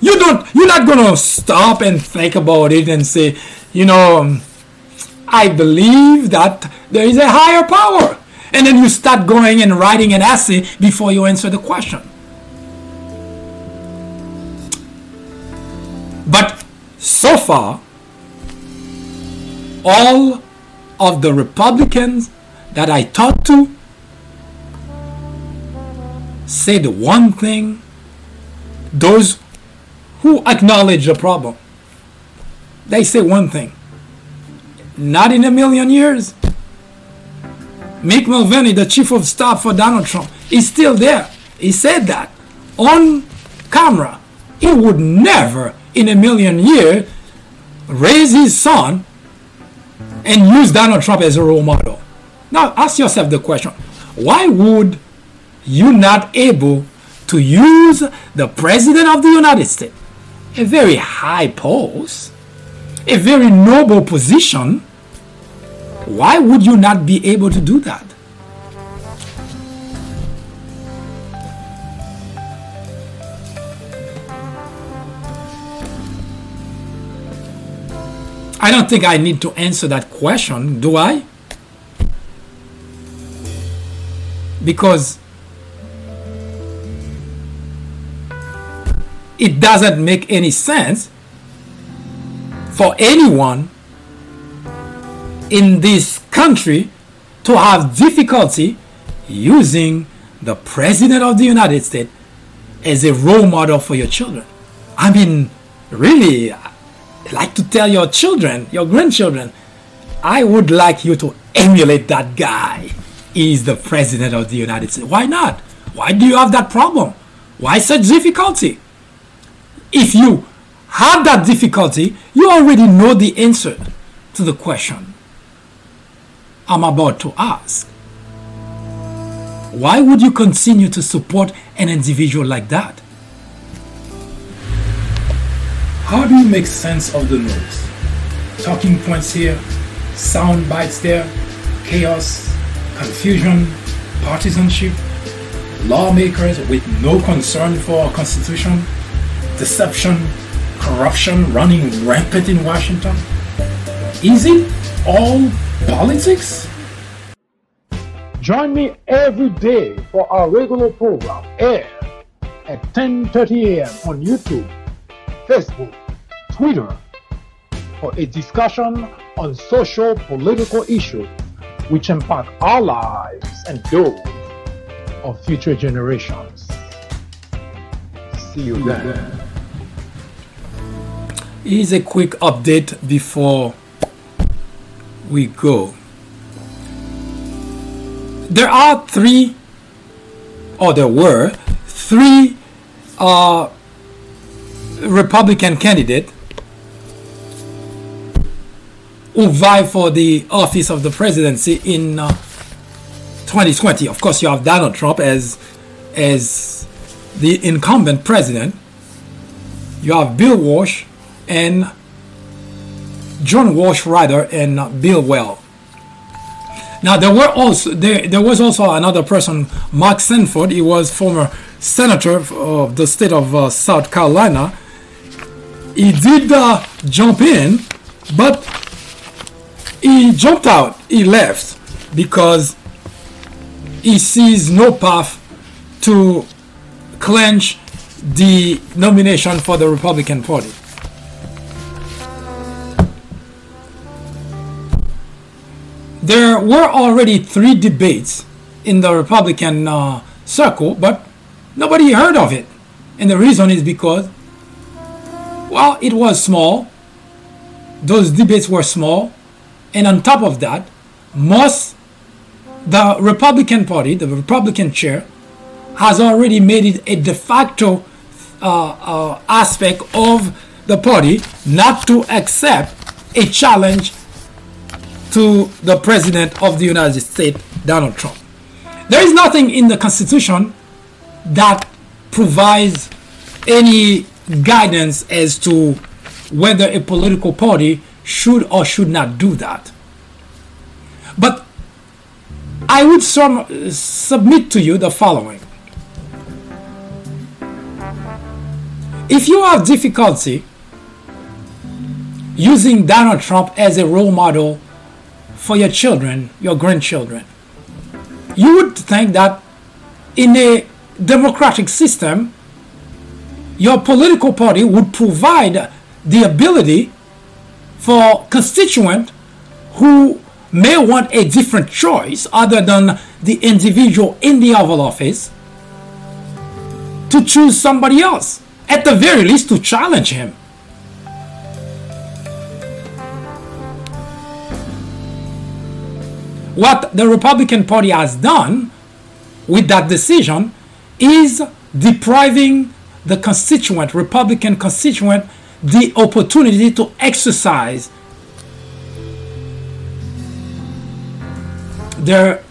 You don't you're not gonna stop and think about it and say, you know, um, I believe that there is a higher power. And then you start going and writing an essay before you answer the question. But so far, all of the Republicans that I talked to said one thing those who acknowledge the problem they say one thing not in a million years Mick Mulvaney, the chief of staff for Donald Trump, is still there. He said that on camera. He would never in a million years raise his son and use Donald Trump as a role model. Now ask yourself the question why would you not able to use the president of the United States, a very high post, a very noble position, why would you not be able to do that? I don't think I need to answer that question, do I? Because it doesn't make any sense for anyone in this country to have difficulty using the president of the United States as a role model for your children. I mean, really, I like to tell your children, your grandchildren, I would like you to emulate that guy. He's the president of the United States. Why not? Why do you have that problem? Why such difficulty? If you have that difficulty, you already know the answer to the question I'm about to ask. Why would you continue to support an individual like that? How do you make sense of the noise? Talking points here, sound bites there, chaos, confusion, partisanship, lawmakers with no concern for our Constitution, deception, corruption running rampant in Washington? Is it all politics? Join me every day for our regular program air at 10:30 a.m. on YouTube, Facebook, Twitter for a discussion on social political issues which impact our lives and those of future generations. See you then. Here's a quick update before we go. There are three, or there were three uh, Republican candidates who vie for the office of the presidency in uh, 2020. Of course, you have Donald Trump as as the incumbent president. You have Bill Walsh and John Walsh rather and Bill Weld. Now there were also there, there was also another person, Mark Sanford. He was former senator of the state of uh, South Carolina. He did uh, jump in, but he jumped out. He left because he sees no path to clinch the nomination for the Republican Party. There were already three debates in the Republican uh, circle, but nobody heard of it. And the reason is because, well, it was small. Those debates were small. And on top of that, most the Republican Party, the Republican chair, has already made it a de facto uh, uh, aspect of the party not to accept a challenge to the President of the United States, Donald Trump. There is nothing in the Constitution that provides any guidance as to whether a political party should or should not do that. But I would sum- submit to you the following. If you have difficulty using Donald Trump as a role model for your children, your grandchildren. You would think that in a democratic system, your political party would provide the ability for constituent who may want a different choice other than the individual in the Oval Office to choose somebody else, at the very least to challenge him. What the Republican Party has done with that decision is depriving the constituent, Republican constituent, the opportunity to exercise their,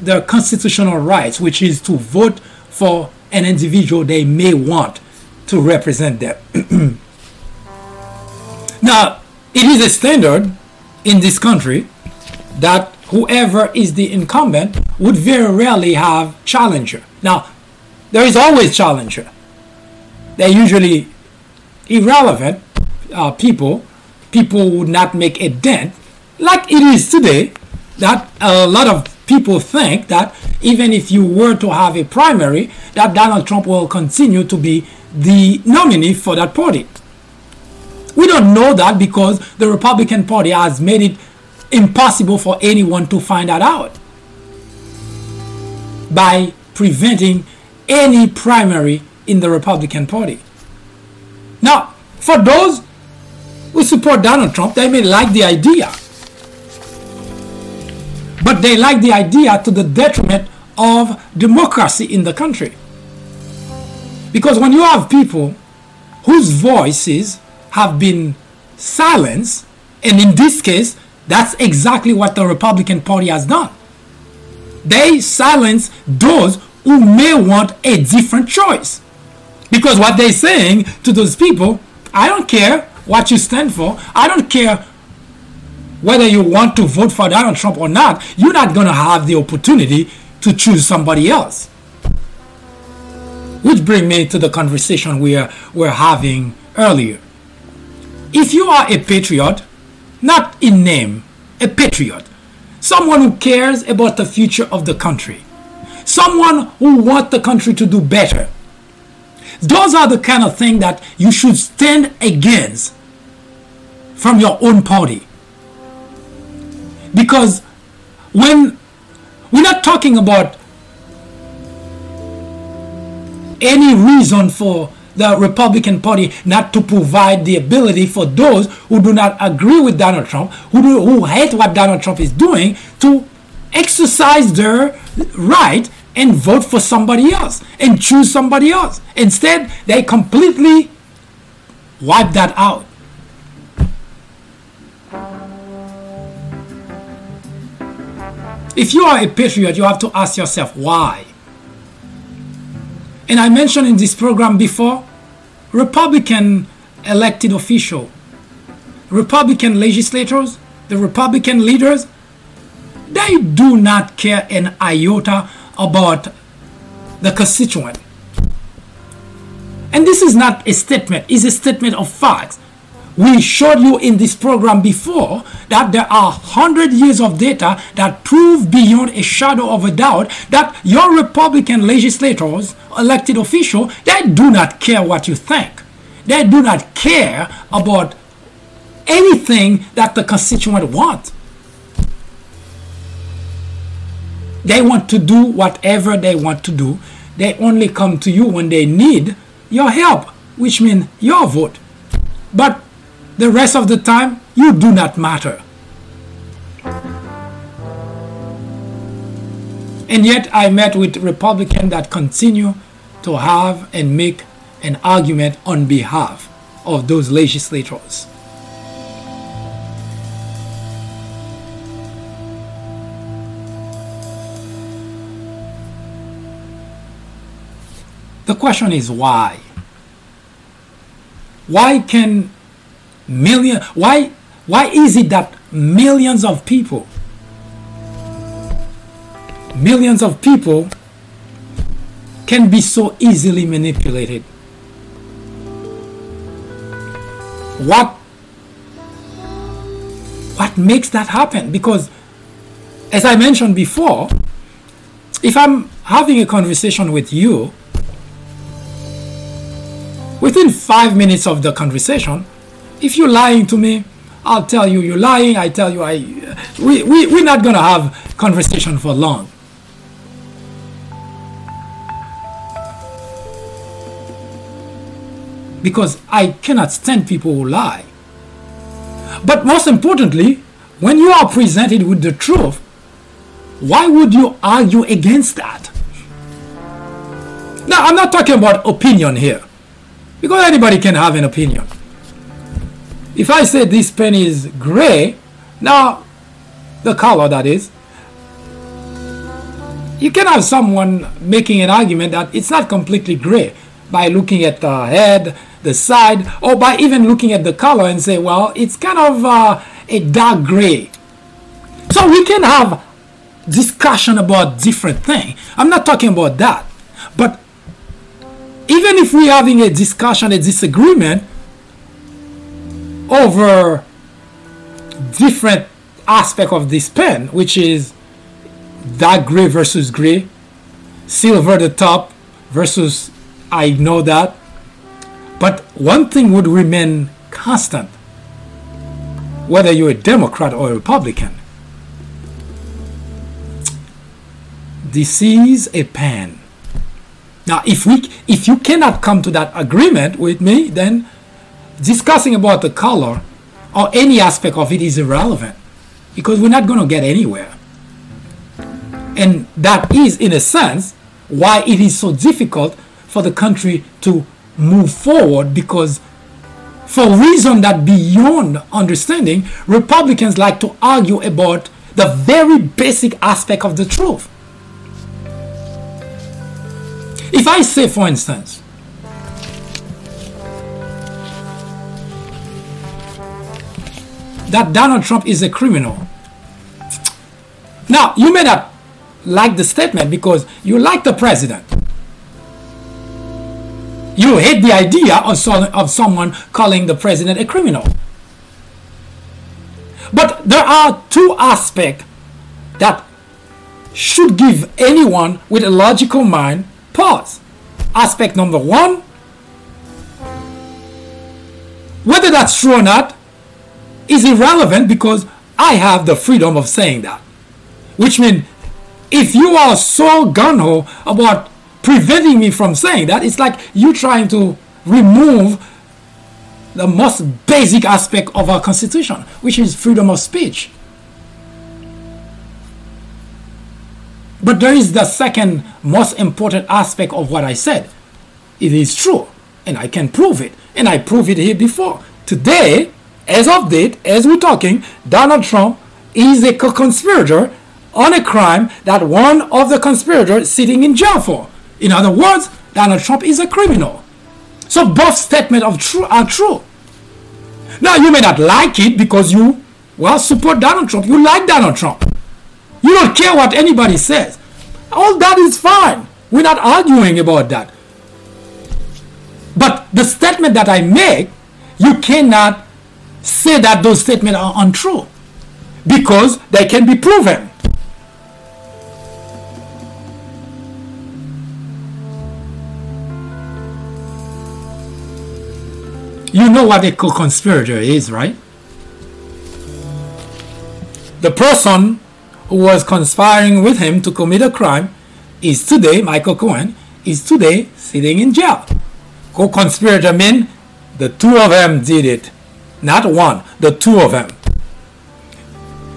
their constitutional rights, which is to vote for an individual they may want to represent them. <clears throat> now, it is a standard in this country that whoever is the incumbent would very rarely have challenger. Now, there is always challenger. They're usually irrelevant uh, people. People would not make a dent, like it is today. That a lot of people think that even if you were to have a primary, that Donald Trump will continue to be the nominee for that party. We don't know that because the Republican Party has made it impossible for anyone to find that out by preventing any primary in the Republican Party. Now, for those who support Donald Trump, they may like the idea, but they like the idea to the detriment of democracy in the country. Because when you have people whose voices have been silenced, and in this case, that's exactly what the Republican Party has done. They silence those who may want a different choice. Because what they're saying to those people, I don't care what you stand for, I don't care whether you want to vote for Donald Trump or not, you're not going to have the opportunity to choose somebody else. Which brings me to the conversation we are, we're having earlier. If you are a patriot, not in name, a patriot, someone who cares about the future of the country, someone who wants the country to do better, those are the kind of things that you should stand against from your own party. Because when we're not talking about any reason for the Republican Party not to provide the ability for those who do not agree with Donald Trump, who, do, who hate what Donald Trump is doing, to exercise their right and vote for somebody else and choose somebody else. Instead, they completely wipe that out. If you are a patriot, you have to ask yourself why. And I mentioned in this program before Republican elected official, Republican legislators, the Republican leaders, they do not care an iota about the constituent. And this is not a statement, it's a statement of facts. We showed you in this program before that there are 100 years of data that prove beyond a shadow of a doubt that your Republican legislators, elected officials, they do not care what you think. They do not care about anything that the constituent wants. They want to do whatever they want to do. They only come to you when they need your help, which means your vote. But the rest of the time, you do not matter. And yet, I met with Republicans that continue to have and make an argument on behalf of those legislators. The question is why? Why can million why why is it that millions of people millions of people can be so easily manipulated? What what makes that happen? Because as I mentioned before, if I'm having a conversation with you Within five minutes of the conversation, if you're lying to me, I'll tell you you're lying. I tell you I we, we, we're not gonna have conversation for long. Because I cannot stand people who lie. But most importantly, when you are presented with the truth, why would you argue against that? Now, I'm not talking about opinion here. Because anybody can have an opinion. If I say this pen is gray, now the color that is, you can have someone making an argument that it's not completely gray by looking at the head, the side, or by even looking at the color and say, well, it's kind of uh, a dark gray. So we can have discussion about different things. I'm not talking about that. But even if we're having a discussion, a disagreement over different aspect of this pen, which is dark gray versus gray, silver the top versus I know that. But one thing would remain constant, whether you're a Democrat or a Republican. This is a pen now, if we if you cannot come to that agreement with me, then discussing about the color or any aspect of it is irrelevant because we're not going to get anywhere. And that is, in a sense, why it is so difficult for the country to move forward because for reasons that beyond understanding, Republicans like to argue about the very basic aspect of the truth. If I say, for instance, that Donald Trump is a criminal. Now, you may not like the statement because you like the president. You hate the idea of, so, of someone calling the president a criminal. But there are two aspects that should give anyone with a logical mind pause. Aspect number one whether that's true or not is irrelevant because I have the freedom of saying that. Which means if you are so gun ho about preventing me from saying that, it's like you trying to remove the most basic aspect of our constitution, which is freedom of speech. But there is the second most important aspect of what I said. It is true, and I can prove it, and I proved it here before. Today, as of date, as we're talking, Donald Trump is a co-conspirator on a crime that one of the conspirators sitting in jail for. In other words, Donald Trump is a criminal. So both statements of true are true. Now you may not like it because you well support Donald Trump. You like Donald Trump. You don't care what anybody says. All that is fine. We're not arguing about that. But the statement that I make, you cannot say that those statements are untrue because they can be proven. You know what a co-conspirator is, right? The person who was conspiring with him to commit a crime is today, Michael Cohen, is today sitting in jail. Co-conspirator means the two of them did it. Not one, the two of them.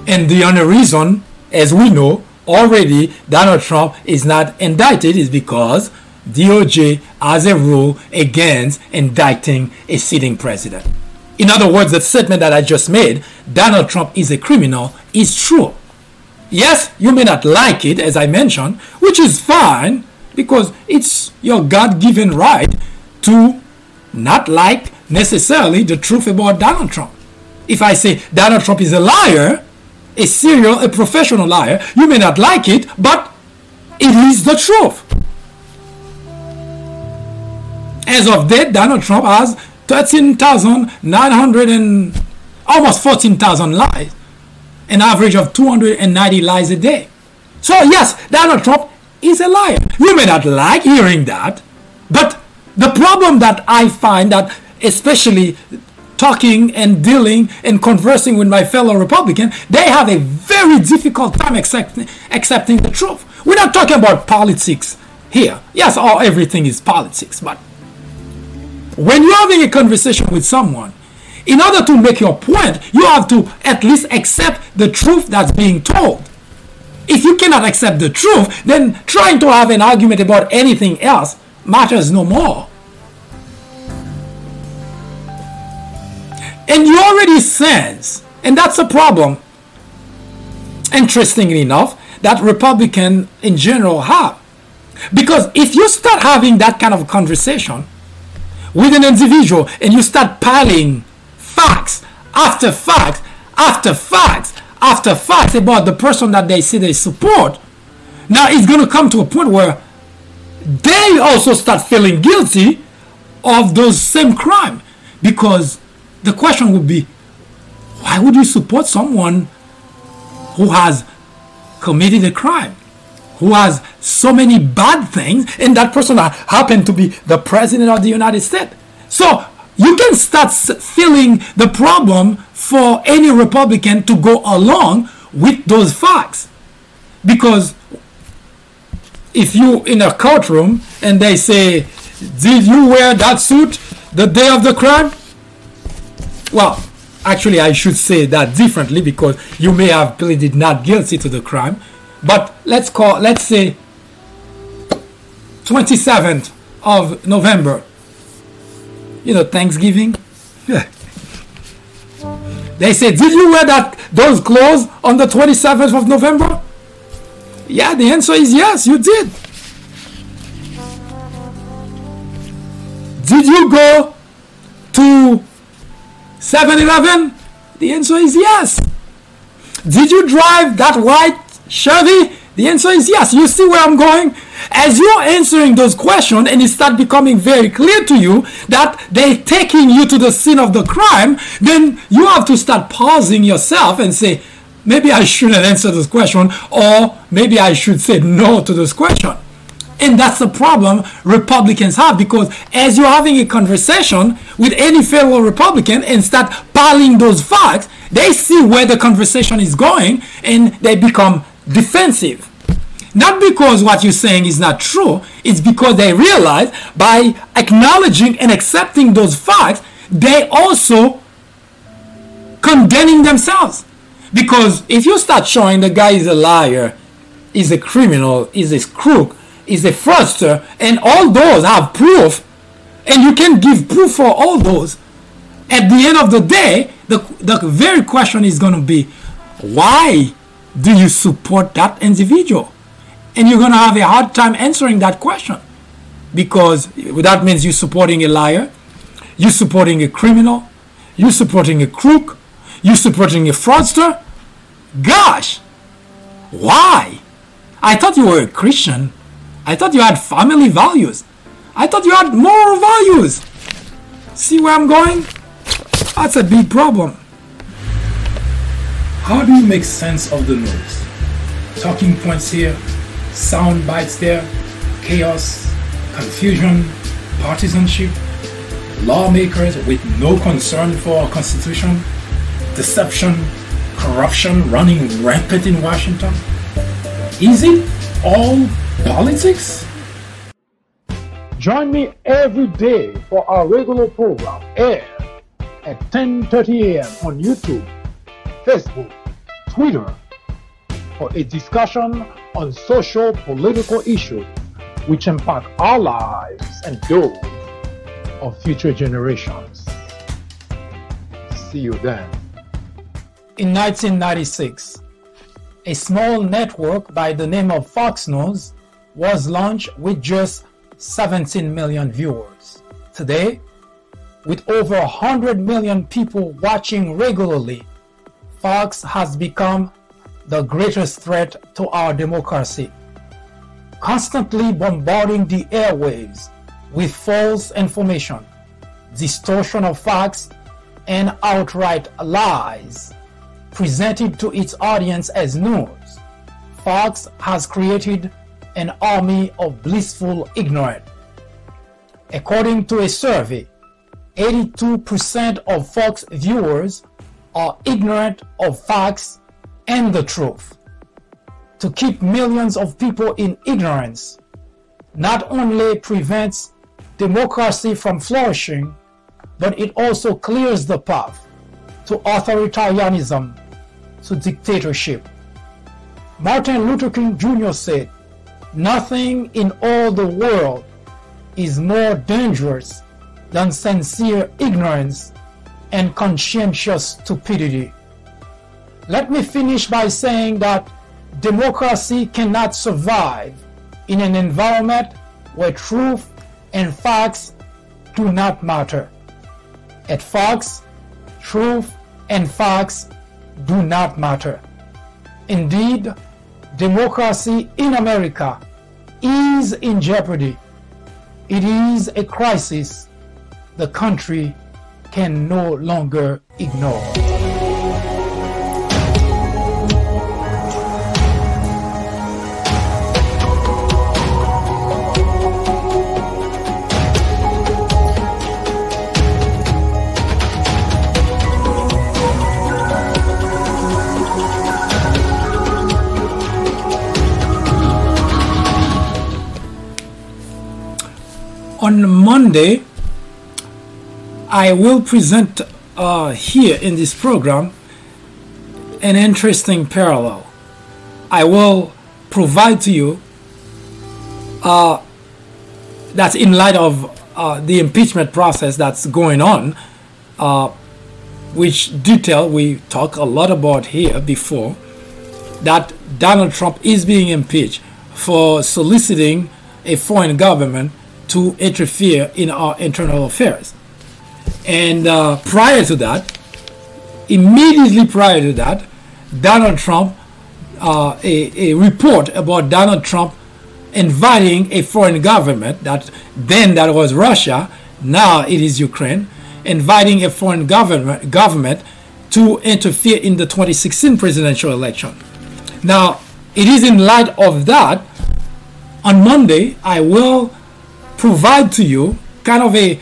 And the only reason, as we know already, Donald Trump is not indicted is because DOJ has a rule against indicting a sitting president. In other words, the statement that I just made, Donald Trump is a criminal, is true. Yes, you may not like it, as I mentioned, which is fine because it's your God given right to not like necessarily the truth about Donald Trump. If I say Donald Trump is a liar, a serial, a professional liar, you may not like it, but it is the truth. As of date, Donald Trump has 13,900 and almost 14,000 lies, an average of 290 lies a day. So, yes, Donald Trump is a liar. You may not like hearing that, but the problem that I find that, especially talking and dealing and conversing with my fellow Republican, they have a very difficult time accepting, accepting the truth. We're not talking about politics here. Yes, all everything is politics, but when you're having a conversation with someone, in order to make your point, you have to at least accept the truth that's being told. If you cannot accept the truth, then trying to have an argument about anything else matters no more. And you already sense, and that's a problem, interestingly enough, that Republican in general have. Because if you start having that kind of conversation, with an individual and you start piling facts after facts after facts after facts about the person that they say they support, now it's going to come to a point where they also start feeling guilty of those same crime because the question would be why would you support someone who has committed a crime who has so many bad things, and that person happened to be the president of the United States. So you can start feeling the problem for any Republican to go along with those facts. Because if you in a courtroom and they say, Did you wear that suit the day of the crime? Well, actually, I should say that differently because you may have pleaded not guilty to the crime but let's call let's say 27th of November. You know, Thanksgiving. they say, did you wear that those clothes on the 27th of November? Yeah, the answer is yes, you did. Did you go to 7 Eleven? The answer is yes. Did you drive that white Chevy? The answer is yes. You see where I'm going? As you're answering those questions and it start becoming very clear to you that they're taking you to the scene of the crime, then you have to start pausing yourself and say, maybe I shouldn't answer this question or maybe I should say no to this question. And that's the problem Republicans have because as you're having a conversation with any fellow Republican and start piling those facts, they see where the conversation is going and they become defensive. Not because what you're saying is not true, it's because they realize by acknowledging and accepting those facts, they also condemning themselves. Because if you start showing the guy is a liar, is a criminal, is a crook, is a fraudster, and all those have proof, and you can give proof for all those. At the end of the day, the, the very question is going to be why do you support that individual? And you're going to have a hard time answering that question because that means you're supporting a liar, you're supporting a criminal, you're supporting a crook, you're supporting a fraudster. Gosh, why? I thought you were a Christian. I thought you had family values. I thought you had moral values. See where I'm going? That's a big problem. How do you make sense of the noise? Talking points here, sound bites there, chaos, confusion, partisanship, lawmakers with no concern for our Constitution, deception, corruption running rampant in Washington. Is it all politics? Join me every day for our regular program air at 10:30 a.m. on YouTube, Facebook, Twitter for a discussion on social political issues which impact our lives and those of future generations. See you then. In 1996, a small network by the name of Fox News was launched with just 17 million viewers. Today, with over 100 million people watching regularly, Fox has become the greatest threat to our democracy. Constantly bombarding the airwaves with false information, distortion of facts, and outright lies presented to its audience as news, Fox has created an army of blissful ignorant. According to a survey, 82% of Fox viewers are ignorant of facts and the truth. To keep millions of people in ignorance not only prevents democracy from flourishing, but it also clears the path to authoritarianism, to dictatorship. Martin Luther King Jr. said, Nothing in all the world is more dangerous than sincere ignorance and conscientious stupidity. Let me finish by saying that democracy cannot survive in an environment where truth and facts do not matter. At Fox, truth and facts do not matter. Indeed, democracy in America is in jeopardy. It is a crisis the country can no longer ignore. On Monday, I will present uh, here in this program an interesting parallel. I will provide to you uh, that's in light of uh, the impeachment process that's going on, uh, which detail we talk a lot about here before, that Donald Trump is being impeached for soliciting a foreign government to interfere in our internal affairs. And uh, prior to that, immediately prior to that, Donald Trump, uh, a, a report about Donald Trump inviting a foreign government that then that was Russia, now it is Ukraine, inviting a foreign government government to interfere in the 2016 presidential election. Now, it is in light of that on Monday I will provide to you kind of a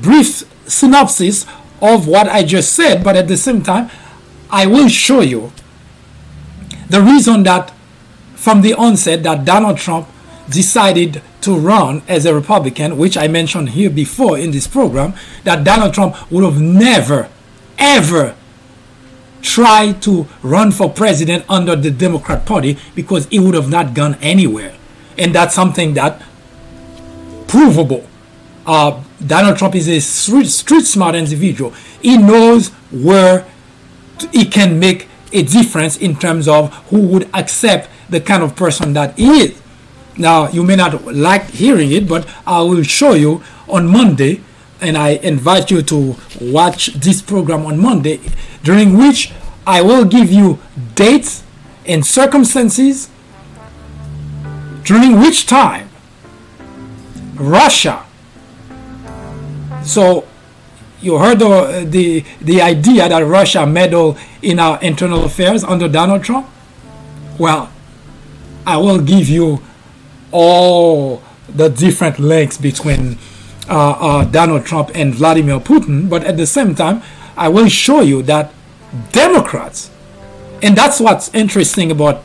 brief synopsis of what I just said, but at the same time, I will show you the reason that from the onset that Donald Trump decided to run as a Republican, which I mentioned here before in this program, that Donald Trump would have never, ever tried to run for president under the Democrat Party because he would have not gone anywhere. And that's something that provable. Uh, Donald Trump is a street, street smart individual. He knows where he can make a difference in terms of who would accept the kind of person that he is. Now, you may not like hearing it, but I will show you on Monday, and I invite you to watch this program on Monday, during which I will give you dates and circumstances during which time Russia. So you heard the, the, the idea that Russia meddled in our internal affairs under Donald Trump? Well, I will give you all the different links between uh, uh, Donald Trump and Vladimir Putin, but at the same time, I will show you that Democrats, and that's what's interesting about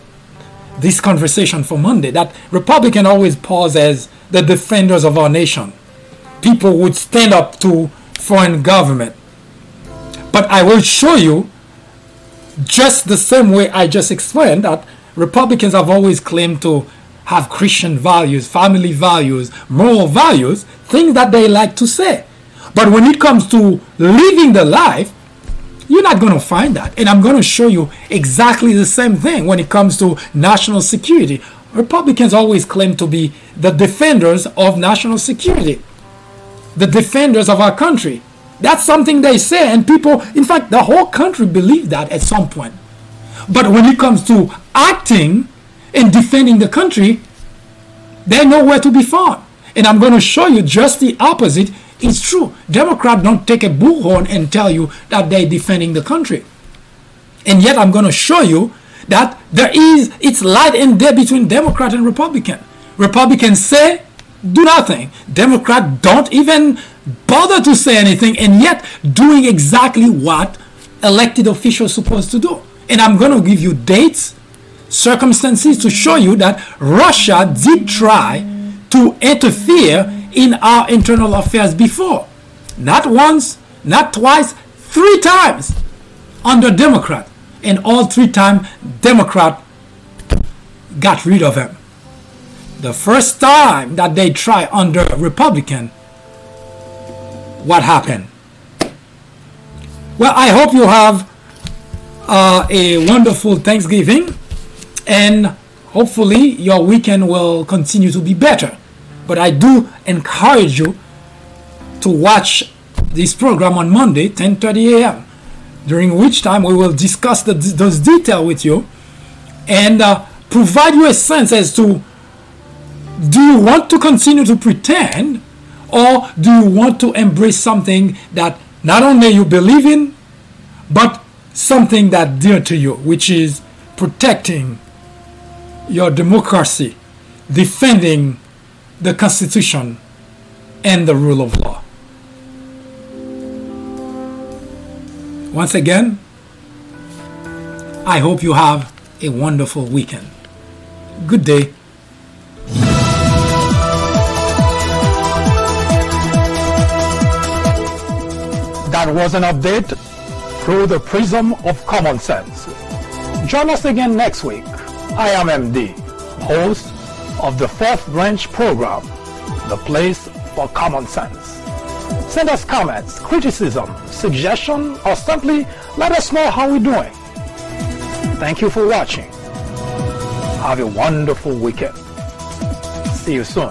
this conversation for Monday, that Republican always pose as the defenders of our nation. People would stand up to foreign government. But I will show you just the same way I just explained that Republicans have always claimed to have Christian values, family values, moral values, things that they like to say. But when it comes to living the life, you're not going to find that. And I'm going to show you exactly the same thing when it comes to national security. Republicans always claim to be the defenders of national security, the defenders of our country. That's something they say, and people, in fact, the whole country believe that at some point. But when it comes to acting and defending the country, they're nowhere to be found. And I'm going to show you just the opposite is true. Democrats don't take a bullhorn and tell you that they're defending the country. And yet I'm going to show you that there is, it's light and day between Democrat and Republican. Republicans say, do nothing. Democrats don't even bother to say anything and yet doing exactly what elected officials supposed to do. And I'm going to give you dates circumstances to show you that Russia did try to interfere in our internal affairs before. Not once, not twice, three times under Democrat. And all three time Democrat got rid of him. The first time that they tried under Republican, what happened? Well, I hope you have uh, a wonderful Thanksgiving and hopefully your weekend will continue to be better. But I do encourage you to watch this program on Monday, 10:30 a.m., during which time we will discuss the, those details with you and uh, provide you a sense as to do you want to continue to pretend or do you want to embrace something that not only you believe in but something that dear to you which is protecting your democracy, defending the Constitution and the rule of law. Once again, I hope you have a wonderful weekend. Good day. That was an update through the prism of common sense. Join us again next week. I am MD, host of the Fourth Branch program, The Place for Common Sense. Send us comments, criticism, suggestion, or simply let us know how we're doing. Thank you for watching. Have a wonderful weekend. See you soon.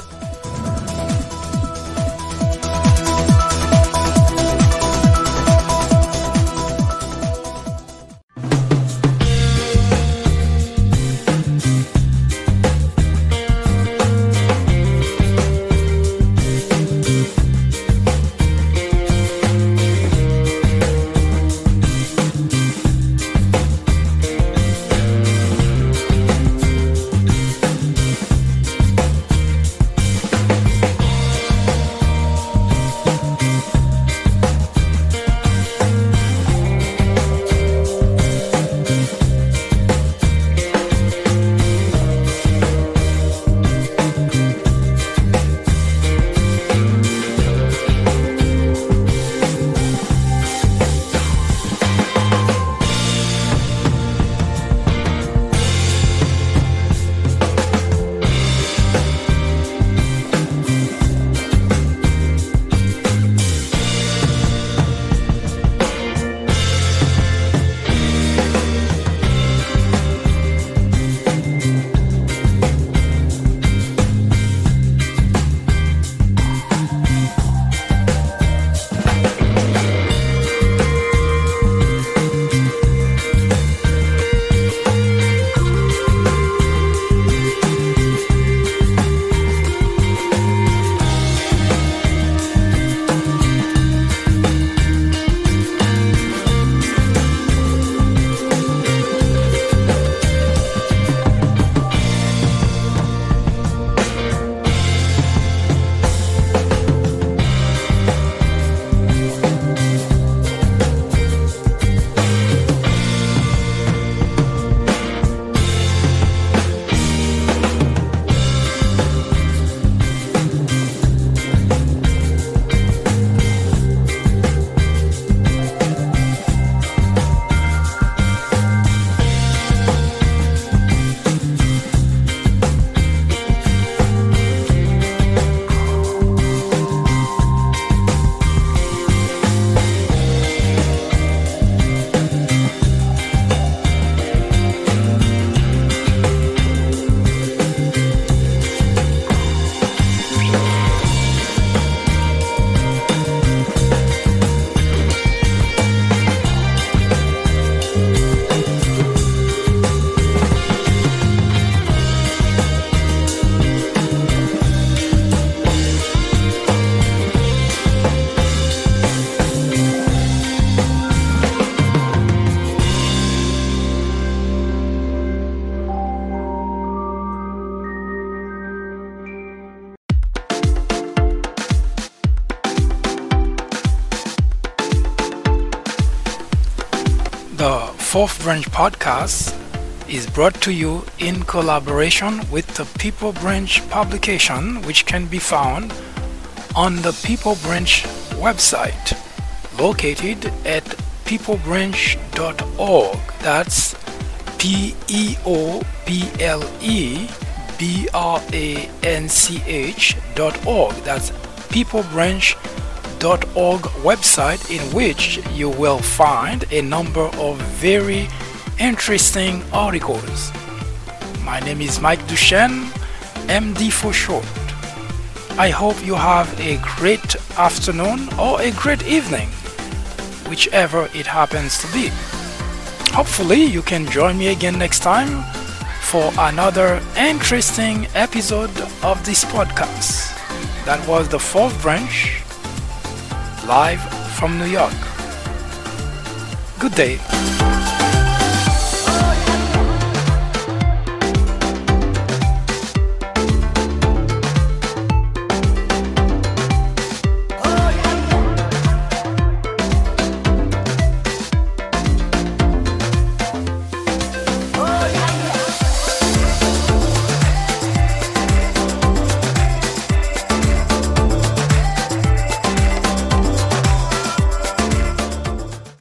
Fourth Branch podcast is brought to you in collaboration with the People Branch publication, which can be found on the People Branch website located at peoplebranch.org. That's P E O P L E B R A N C H dot org. That's peoplebranch.org org website in which you will find a number of very interesting articles. My name is Mike Duchesne, MD for short. I hope you have a great afternoon or a great evening, whichever it happens to be. Hopefully, you can join me again next time for another interesting episode of this podcast. That was the fourth branch live from New York. Good day.